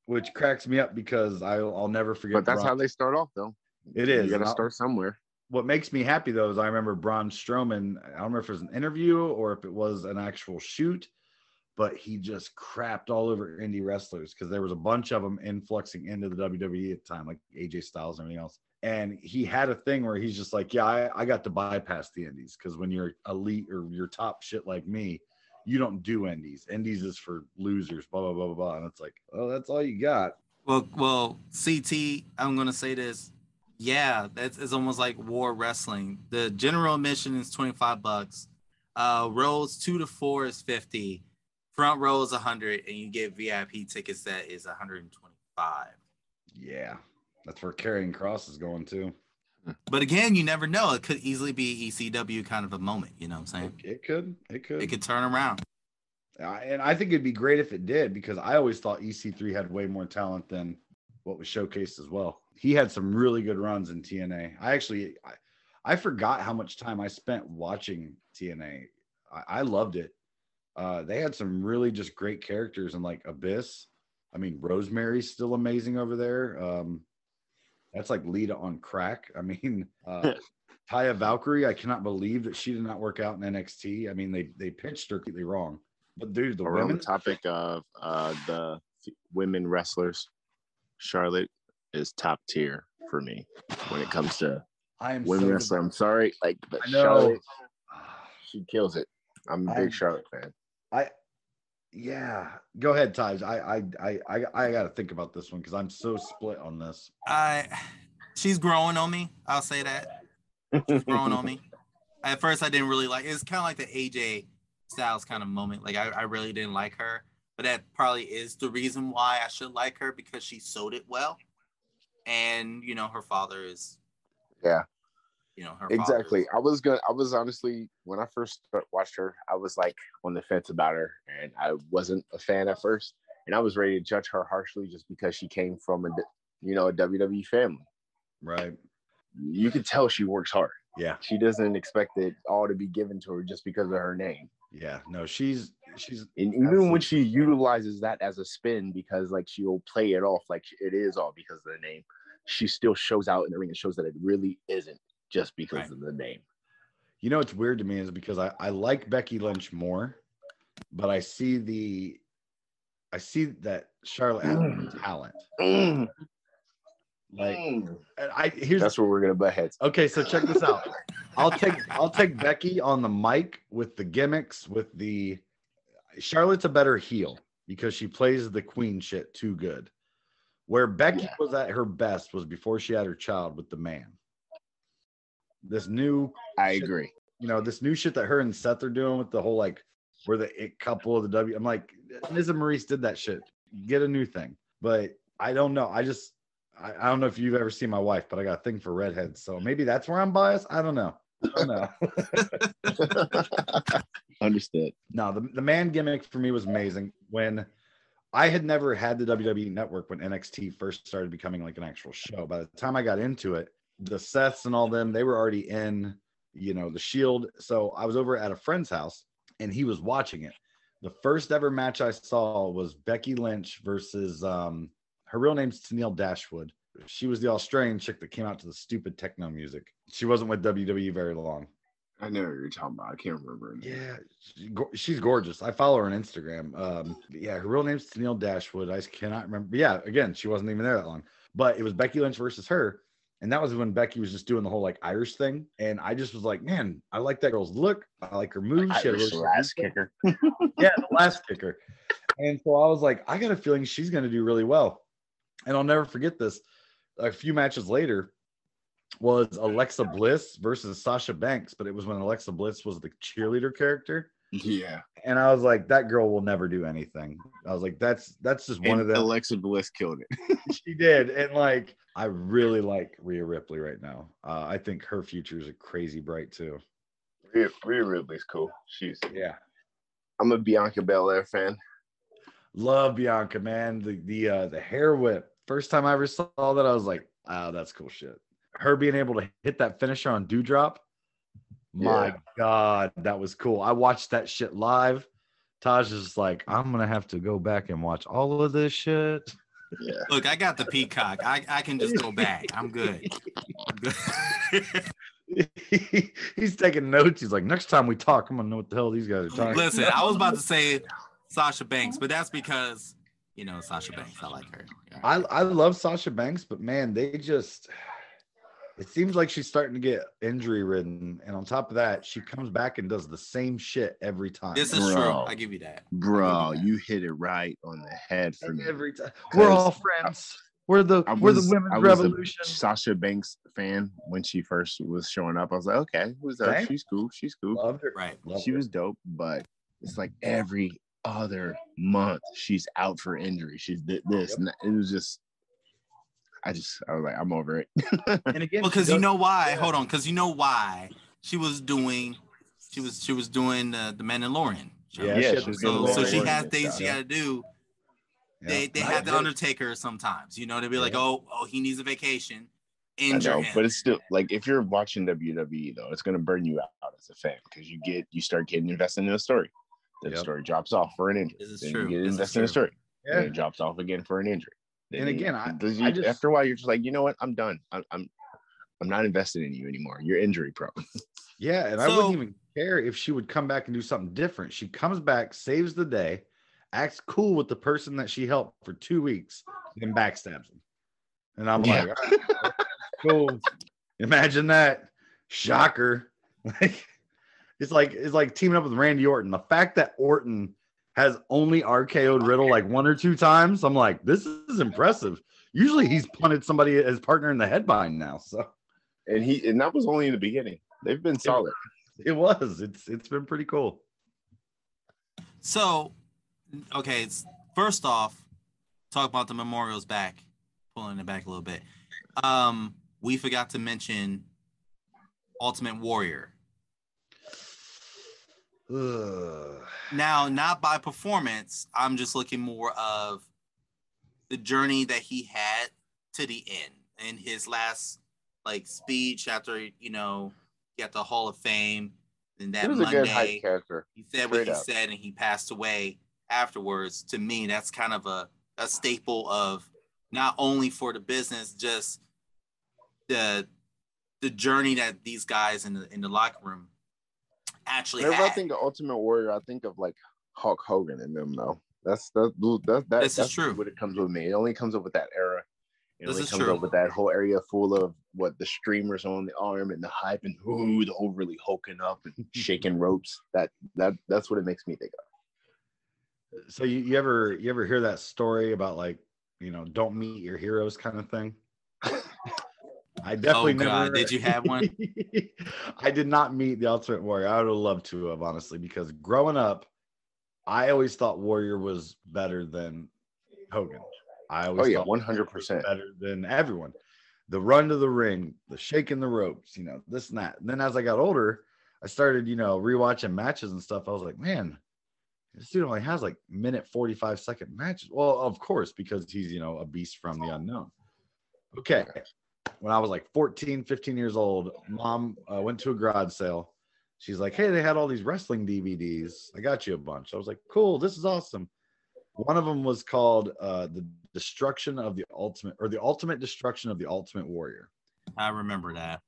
which cracks me up because I'll, I'll never forget. but that's Braun- how they start off, though. it is. You got to start somewhere. What makes me happy though is I remember Braun Strowman. I don't remember if it was an interview or if it was an actual shoot, but he just crapped all over indie wrestlers because there was a bunch of them influxing into the WWE at the time, like AJ Styles and everything else. And he had a thing where he's just like, Yeah, I, I got to bypass the indies because when you're elite or you're top shit like me, you don't do indies. Indies is for losers, blah, blah, blah, blah, blah. And it's like, Oh, that's all you got. Well, well, CT, I'm gonna say this. Yeah, that's it's almost like war wrestling. The general admission is 25 bucks. Uh rows two to four is 50. Front row is 100, and you get VIP tickets that is 125. Yeah. That's where carrying cross is going too. But again, you never know. It could easily be ECW kind of a moment. You know what I'm It, saying? it could. It could. It could turn around. Uh, and I think it'd be great if it did because I always thought EC3 had way more talent than what was showcased as well. He had some really good runs in TNA. I actually, I, I forgot how much time I spent watching TNA. I, I loved it. Uh, they had some really just great characters and like Abyss. I mean, Rosemary's still amazing over there. Um, that's like Lita on crack. I mean, uh, Taya Valkyrie, I cannot believe that she did not work out in NXT. I mean, they they pitched her completely wrong. But dude, the on women, the topic of uh, the women wrestlers, Charlotte is top tier for me when it comes to I am women so wrestling. I'm sorry, like but I know. Charlotte, she kills it. I'm a I'm- big Charlotte fan. I yeah. Go ahead, Taj. I I I I, I got to think about this one because I'm so split on this. I she's growing on me. I'll say that. She's growing on me. At first, I didn't really like. It's kind of like the AJ Styles kind of moment. Like I, I really didn't like her, but that probably is the reason why I should like her because she sold it well, and you know her father is. Yeah. You know her father Exactly. is- I was gonna. I was honestly when I first watched her, I was like on the fence about her, and I wasn't a fan at first, and I was ready to judge her harshly just because she came from a you know, a WWE family. Right. You could tell she works hard. Yeah. She doesn't expect it all to be given to her just because of her name. Yeah. No, she's she's And even when she utilizes that as a spin, because like she'll play it off like it is all because of the name, she still shows out in the ring and shows that it really isn't just because Right. of the name. You know what's weird to me is because I, I like Becky Lynch more, but I see the I see that Charlotte has more talent. Mm, Like mm. I here's That's where we're gonna butt heads. okay, so check this out. I'll take I'll take Becky on the mic with the gimmicks, with the Charlotte's a better heel because she plays the queen shit too good. Where Becky Yeah. was at her best was before she had her child with the man. This new I Shit. agree. you know, this new shit that her and Seth are doing with the whole like we're the it couple of the W. I'm like, Miz and Maurice did that shit. Get a new thing. But I don't know. I just I, I don't know if you've ever seen my wife, but I got a thing for redheads. So maybe that's where I'm biased. I don't know. I don't know. Understood. no, the, the man gimmick for me was amazing. When I had never had the WWE network when NXT first started becoming like an actual show. By the time I got into it, the Seths and all them, they were already in, you know, the Shield. So I was over at a friend's house and he was watching it. The first ever match I saw was Becky Lynch versus um her real name's Tennille Dashwood. She was the Australian chick that came out to the stupid techno music. She wasn't with WWE very long. I know what you're talking about. I can't remember. Yeah, she, she's gorgeous. I follow her on Instagram. Um, yeah, her real name's Tennille Dashwood. I just cannot remember. Yeah, again, she wasn't even there that long. But it was Becky Lynch versus her, and that was when Becky was just doing the whole like Irish thing. And I just was like, man, I like that girl's look. I like her moves. She had a last kicker. yeah, the last kicker. And so I was like, I got a feeling she's going to do really well. And I'll never forget this. A few matches later was Alexa Bliss versus Sasha Banks, but it was when Alexa Bliss was the cheerleader character. Yeah. And I was like, that girl will never do anything. I was like, that's that's just one And of them. Alexa Bliss killed it. she did. And like, I really like Rhea Ripley right now. Uh, I think her future is crazy bright too. Rhea, Rhea Ripley's cool. She's. Yeah. I'm a Bianca Belair fan. Love Bianca, man. The the uh the hair whip. First time I ever saw that, I was like, oh, that's cool shit. Her being able to hit that finisher on Doudrop. My Yeah. God, that was cool. I watched that shit live. Taj is just like, I'm gonna have to go back and watch all of this shit. Yeah. Look, I got the peacock. I, I can just go back. I'm good. I'm good. He's taking notes. He's like, next time we talk, I'm gonna know what the hell these guys are talking. Listen, I was about to say Sasha Banks, but that's because you know Sasha Banks. I like her. Yeah. I I love Sasha Banks, but man, they just it seems like she's starting to get injury ridden. And on top of that, she comes back and does the same shit every time. This is true. I give you that. Bro, you hit it right on the head for me. every time. We're all friends. We're the I we're the women's I was a revolution. Sasha Banks fan when she first was showing up. I was like, okay, who's that? Same. She's cool. She's cool. Loved her. Right. Loved she her. was dope, but it's like every other month she's out for injury. She's thi- this, Yep. and that- it was just. I just, I was like, I'm over it. and again, Because she you know why? yeah. Hold on. Because you know why she was doing. She was she was doing uh, the Mandalorian. show. Yeah, Yeah, she had she was the So so she Mandalorian has things she got to do. Yeah. They they I have the agree. Undertaker sometimes. You know, they'd be like, oh oh he needs a vacation. I know, him. but it's still like if you're watching WWE though, it's gonna burn you out as a fan because you get you start getting invested in a story. The Yep. story drops off for an injury. This is then true. You get This is invested in a true. story. Yeah. Then it drops off again for an injury. And again, I- does I just- after a while you're just like, you know what? I'm done. I'm I'm I'm not invested in you anymore. You're injury prone. Yeah, and I wouldn't even care if she would come back and do something different. She comes back, saves the day, acts cool with the person that she helped for two weeks, then backstabs him. And I'm Yeah. like, "All right, cool. Imagine that. Shocker. Like It's like it's like teaming up with Randy Orton. The fact that Orton has only RKO'd Riddle like one or two times, I'm like, this is impressive. Usually he's punted somebody as partner in the head headbind now. So And he and that was only in the beginning. They've been solid. it was. It's it's been pretty cool. So, okay, it's, first off, talk about the memorials back, pulling it back a little bit. Um, we forgot to mention Ultimate Warrior. Ugh. Now, not by performance, I'm just looking more of the journey that he had to the end in his last like speech after you know he got the Hall of Fame. And that He was a good hype Monday, character. he said what he up. said and he passed away afterwards to me that's kind of a, a staple of not only for the business just the the journey that these guys in the in the locker room actually Whenever I think of Ultimate Warrior, I think of like Hulk Hogan and them though. That's that that, that This is that's true. what it comes with me. It only comes up with that era. It This only is comes true. up with that whole area full of what the streamers on the arm and the hype and ooh, the overly hulking up and shaking ropes. That that that's what it makes me think of. So you, you ever you ever hear that story about like you know don't meet your heroes kind of thing? I oh, definitely Oh, God, did you have one? I did not meet the Ultimate Warrior. I would have loved to have honestly because growing up, I always thought Warrior was better than Hogan. I oh, always Oh yeah, thought one hundred percent. better than everyone. The run to the ring, the shaking the ropes, you know, this and that. And then as I got older, I started, you know, rewatching matches and stuff. I was like, man, this dude only has like minute 45 second matches. Well, of course, because he's, you know, a beast from the unknown. Okay. When I was like 14, 15 years old, mom uh, went to a garage sale. She's like, hey, they had all these wrestling DVDs. I got you a bunch. I was like, cool, this is awesome. One of them was called uh, The Destruction of the Ultimate or The Ultimate Destruction of the Ultimate Warrior. I remember that.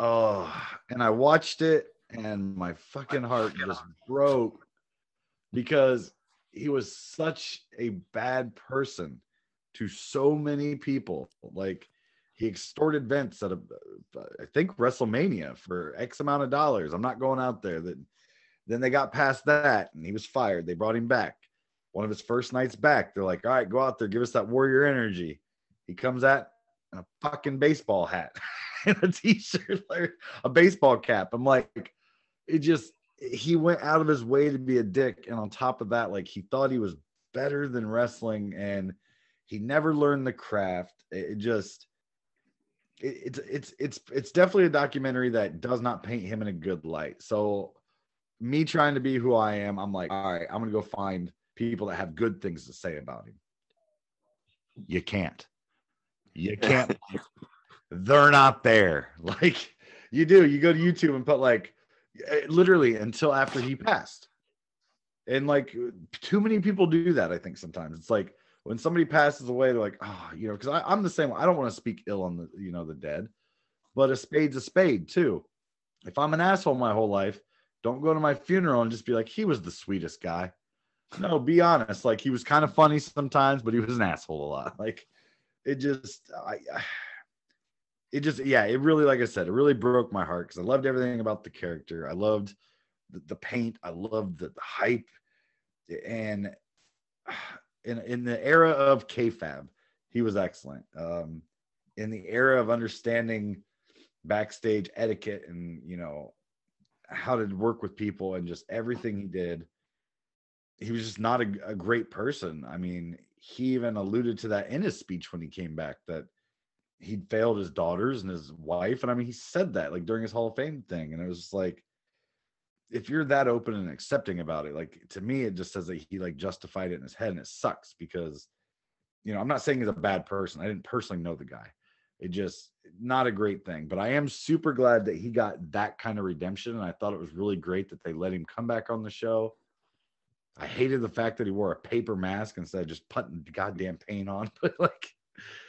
Oh, and I watched it and my fucking heart just broke because he was such a bad person to so many people. Like he extorted Vince at a, I think WrestleMania for X amount of dollars. I'm not going out there. That then they got past that and he was fired. They brought him back. One of his first nights back, they're like, "All right, go out there, give us that warrior energy." He comes at in a fucking baseball hat and a t-shirt, like a baseball cap. I'm like, it just he went out of his way to be a dick, and on top of that, like he thought he was better than wrestling, and he never learned the craft. It, just it's it's it's it's definitely a documentary that does not paint him in a good light. So me trying to be who I am, I'm like, all right, I'm gonna go find people that have good things to say about him. You can't. You can't. They're not there. Like you do. You go to YouTube and put like eh, literally until after he passed. And like too many people do that, I think sometimes. It's like when somebody passes away, they're like, oh, you know, because I'm the same. I don't want to speak ill on the, you know, the dead, but a spade's a spade too. If I'm an asshole my whole life, don't go to my funeral and just be like, he was the sweetest guy. No, be honest. Like he was kind of funny sometimes, but he was an asshole a lot. Like it just, I, I it just, yeah, it really, like I said, it really broke my heart because I loved everything about the character. I loved the, the paint. I loved the, the hype, and in in the era of kayfabe, he was excellent. Um, in the era of understanding backstage etiquette and you know how to work with people and just everything he did he was just not a, a great person. I mean he even alluded to that in his speech when he came back that he'd failed his daughters and his wife. And i mean he said that like during his hall of fame thing. And it was just like if you're that open and accepting about it like to me it just says that he like justified it in his head and it sucks because you know i'm not saying he's a bad person. I didn't personally know the guy. It just not a great thing. But i am super glad that he got that kind of redemption and i thought it was really great that they let him come back on the show. I hated the fact that he wore a paper mask instead of just putting goddamn paint on but like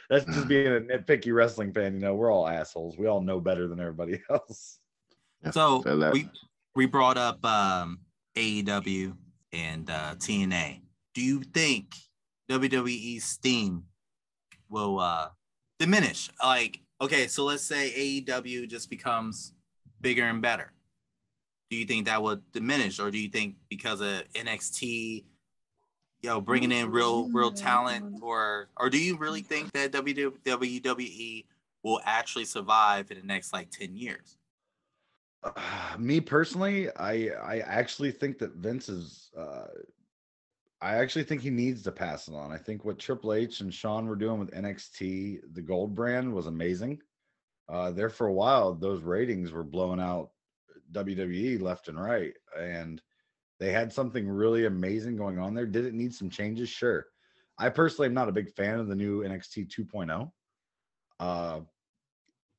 that's just mm. being a nitpicky wrestling fan you know we're all assholes. We all know better than everybody else. So feel that. we we brought up um, AEW and uh, TNA. Do you think WWE's steam will uh, diminish? Like, okay, so let's say AEW just becomes bigger and better. do you think that would diminish, or do you think because of NXT, you know, bringing in real real talent, or or do you really think that WWE will actually survive in the next like ten years? me personally, I I actually think that Vince is. Uh, I actually think he needs to pass it on. I think what Triple H and Shawn were doing with NXT, the Gold brand, was amazing. Uh, there for a while, those ratings were blowing out WWE left and right, and they had something really amazing going on there. Did it need some changes? Sure. I personally am not a big fan of the new NXT 2.0. Uh,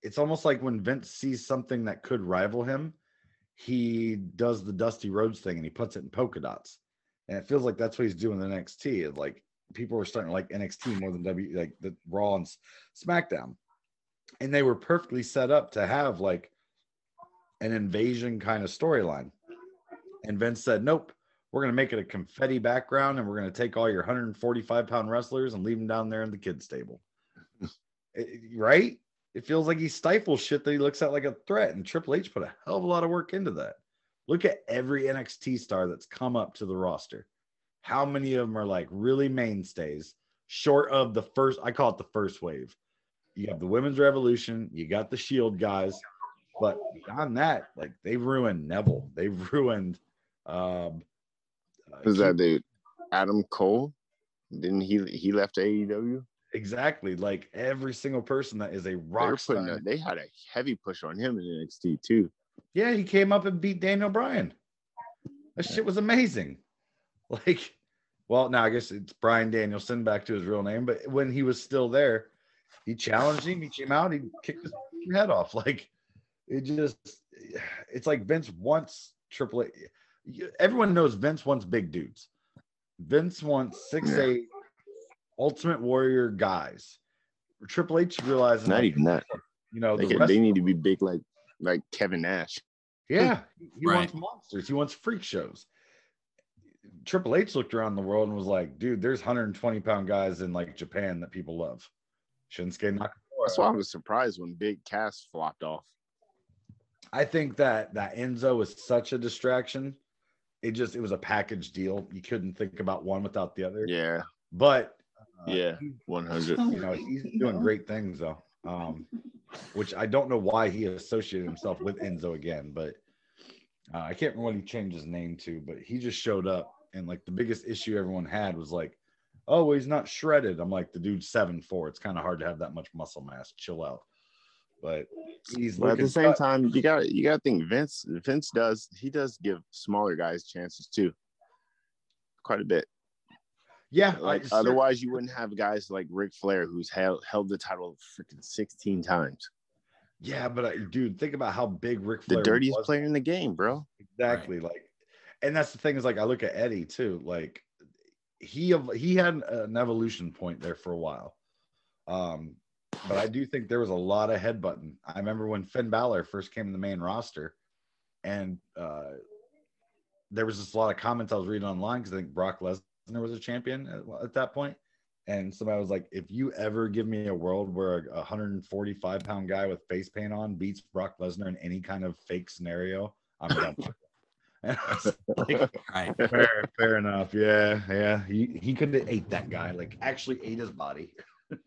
it's almost like when Vince sees something that could rival him, he does the Dusty Rhodes thing and he puts it in polka dots. And it feels like that's what he's doing in NXT. Like people were starting to like NXT more than W like the Raw and SmackDown. And they were perfectly set up to have like an invasion kind of storyline. And Vince said, Nope, we're gonna make it a confetti background and we're gonna take all your 145 pound wrestlers and leave them down there in the kids' table. Right? It feels like he stifles shit that he looks at like a threat. And Triple H put a hell of a lot of work into that. Look at every NXT star that's come up to the roster. How many of them are like really mainstays, short of the first? I call it the first wave. You have the women's revolution, you got the Shield guys, but beyond that, like they've ruined Neville, they've ruined. Um, uh, Who's that dude? Adam Cole? Didn't he? He left AEW. Exactly. Like every single person that is a rock star. A, they had a heavy push on him in NXT too. Yeah, he came up and beat Daniel Bryan. That shit was amazing. Like, well, now I guess it's Bryan Danielson back to his real name, but when he was still there, he challenged him. He came out, he kicked his head off. Like, it just, it's like Vince wants Triple H. Everyone knows Vince wants big dudes. Vince wants six eight Ultimate Warrior guys. Triple H realizing not like, even that. You know, they, the they need to be big like like Kevin Nash. Yeah, hmm. he right. wants monsters. He wants freak shows. Triple H looked around the world and was like, "Dude, there's 120 pound guys in like Japan that people love." Shinsuke Nakamura. That's why I was surprised when Big Cass flopped off. I think that that Enzo was such a distraction. It just it was a package deal. You couldn't think about one without the other. Yeah. But uh, yeah, 100. You know, he's doing great things though. Um, which I don't know why he associated himself with Enzo again, but uh, I can't remember what he changed his name to, but he just showed up and like the biggest issue everyone had was like, oh, well, he's not shredded. I'm like, the dude's seven four. It's kind of hard to have that much muscle mass. Chill out. But he's but at the same time, you got you got to think Vince. Vince does he does give smaller guys chances too, quite a bit. Yeah, like otherwise you wouldn't have guys like Ric Flair who's held held the title freaking 16 times. Yeah, but uh, dude, think about how big Ric Flair the dirtiest was. player in the game, bro. Exactly. Right. Like, and that's the thing is like I look at Eddie too. Like he he had an evolution point there for a while. Um, but I do think there was a lot of headbutting. I remember when Finn Balor first came in the main roster, and uh, there was just a lot of comments I was reading online because I think Brock Lesnar there was a champion at, at that point. And somebody was like, if you ever give me a world where a 145 pound guy with face paint on beats Brock Lesnar in any kind of fake scenario, I'm done. like, right. fair, fair enough. Yeah, yeah. He he could have ate that guy, like actually ate his body.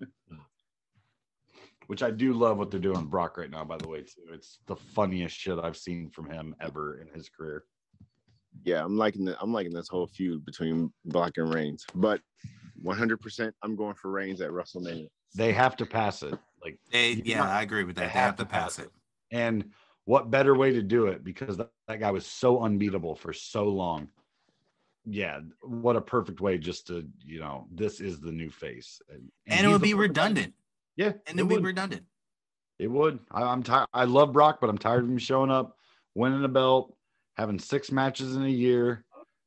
Which I do love what they're doing Brock right now, by the way, too. It's the funniest shit I've seen from him ever in his career yeah, I'm liking the, I'm liking this whole feud between Brock and Reigns, but 100% I'm going for Reigns at WrestleMania. They have to pass it. Like they, yeah, I agree with that. They, they have, have, to pass, pass it. it. And what better way to do it because that, that guy was so unbeatable for so long. Yeah, what a perfect way just to, you know, this is the new face. And, and, and it would be redundant. Yeah. And it would be redundant. It would. I, I'm tired. I love Brock, but I'm tired of him showing up, winning a belt, having six matches in a year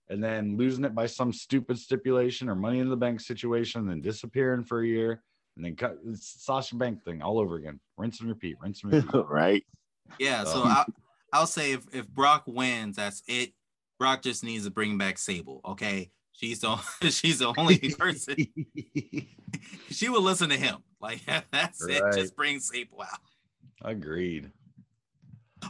and then losing it by some stupid stipulation or money in the bank situation, and then disappearing for a year, and then cut it's Sasha Bank thing all over again. Rinse and repeat, rinse and repeat. right. Yeah. So um, I'll, I'll say if, if Brock wins, that's it. Brock just needs to bring back Sable. Okay. She's the she's the only person. she will listen to him. Like that's right. it. Just bring Sable out. Agreed.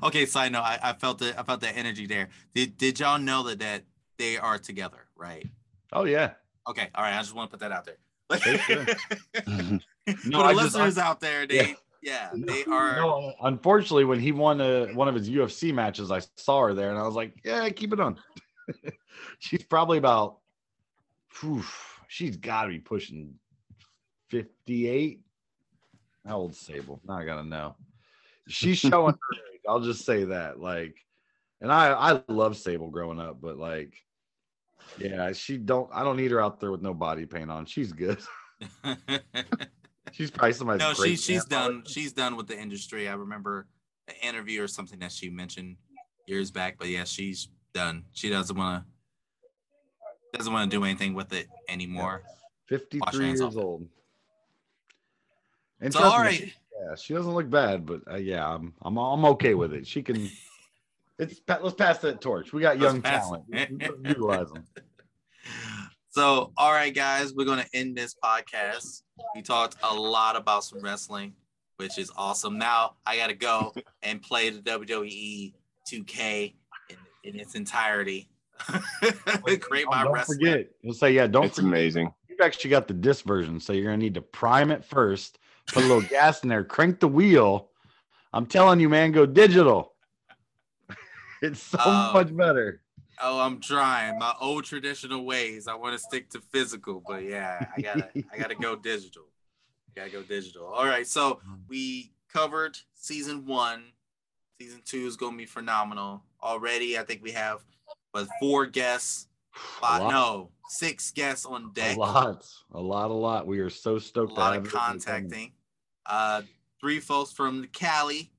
Okay, side note, I, I felt it. I felt that energy there. Did Did y'all know that that they are together? Right. Oh yeah. Okay. All right. I just want to put that out there. Okay, sure. For No, the I just- listeners out there, they Yeah. yeah, they are. No, unfortunately, when he won uh one of his UFC matches, I saw her there, and I was like, "Yeah, keep it on." she's probably about, whew, she's got to be pushing fifty-eight. How old Sable? Now I gotta know. She's showing her age. I'll just say that. Like, and I I love Sable growing up, but like, yeah, she don't. I don't need her out there with no body paint on. She's good. She's probably somebody. no, she, she's done. She's done with the industry. I remember an interview or something that she mentioned years back. But yeah, she's done. She doesn't want to doesn't want to do anything with it anymore. 53 years old. And So all me, right, she, yeah, she doesn't look bad, but uh, yeah, I'm, I'm I'm okay with it. She can. It's let's pass that torch. We got Let's young talent. it. Utilize them. So, all right, guys, we're gonna end this podcast. We talked a lot about some wrestling, which is awesome. Now I gotta go and play the WWE 2K in, in its entirety. Create my don't wrestling. forget. We'll say yeah. Don't it's forget. amazing. You've actually got the disc version, so you're gonna need to prime it first. Put a little gas in there. Crank the wheel. I'm telling you, man, go digital. it's so Oh. much better. Oh, I'm trying my old traditional ways. I want to stick to physical, but yeah, I gotta, I gotta go digital. Gotta go digital. All right, so we covered season one. Season two is gonna be phenomenal. Already, I think we have but four guests. Five, no, six guests on deck. A lot, a lot, a lot. We are so A stoked. to lot have of contacting. Uh, three folks from the Cali.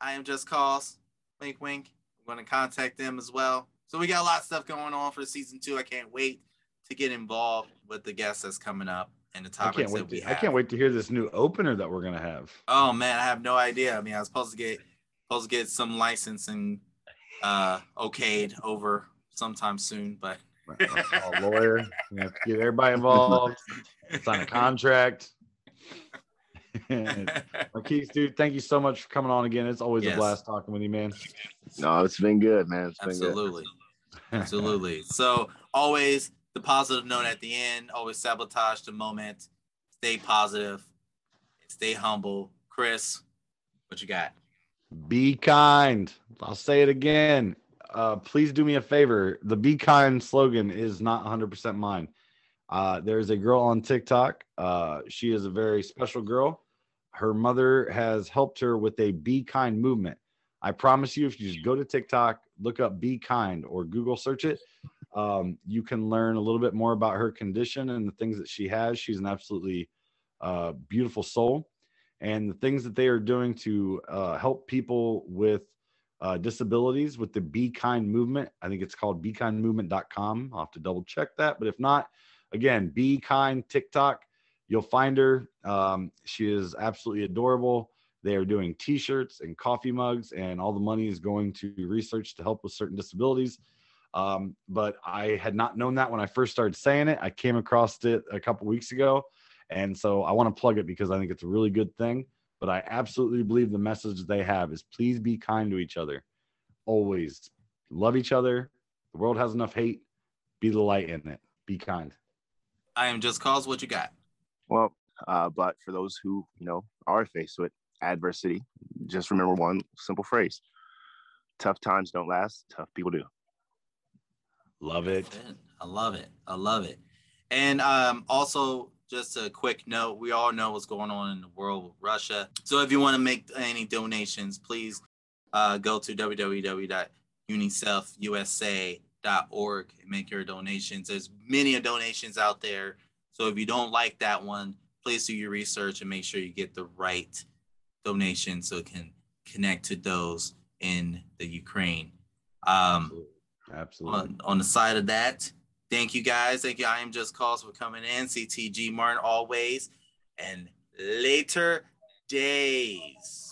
I am just cause. Wink, wink. I'm gonna contact them as well. So we got a lot of stuff going on for season two. I can't wait to get involved with the guests that's coming up and the I topics can't that we To, I can't wait to hear this new opener that we're gonna have. Oh man, I have no idea. I mean, I was supposed to get supposed to get some licensing uh okayed over sometime soon, but a lawyer. We have to get everybody involved. Sign a contract. Marquise, dude, thank you so much for coming on again. It's always Yes. a blast talking with you, man. No, it's been good, man. It's been good. absolutely. Absolutely. So always the positive note at the end, always sabotage the moment. Stay positive, stay humble. Chris, what you got? Be kind. I'll say it again. Uh, please do me a favor. The Be Kind slogan is not 100% mine. Uh, there's a girl on TikTok. Uh, she is a very special girl. Her mother has helped her with a Be Kind movement. I promise you, if you just go to TikTok, look up Be Kind or Google search it, um, you can learn a little bit more about her condition and the things that she has. She's an absolutely uh, beautiful soul and the things that they are doing to uh, help people with uh, disabilities with the Be Kind movement. I think it's called BeKindMovement.com. I'll have to double check that. But if not, again, Be Kind TikTok, you'll find her. Um, she is absolutely adorable. They are doing t shirts and coffee mugs, and all the money is going to research to help with certain disabilities. Um, but I had not known that when I first started saying it. I came across it a couple weeks ago. And so I want to plug it because I think it's a really good thing. But I absolutely believe the message they have is please be kind to each other. Always love each other. The world has enough hate. Be the light in it. Be kind. I am just cause what you got. Well, uh, but for those who you know are faced with adversity, just remember one simple phrase: "Tough times don't last. Tough people do." Love it. I love it. I love it. And um, also, just a quick note: we all know what's going on in the world with Russia. So if you want to make any donations, please uh, go to www.unicefusa.org and make your donations. There's many donations out there. So if you don't like that one, please do your research and make sure you get the right donation so it can connect to those in the Ukraine. Um, Absolutely. on, on the side of that. Thank you guys. Thank you. I am just cause for coming in. CTG MART10 always. And later days.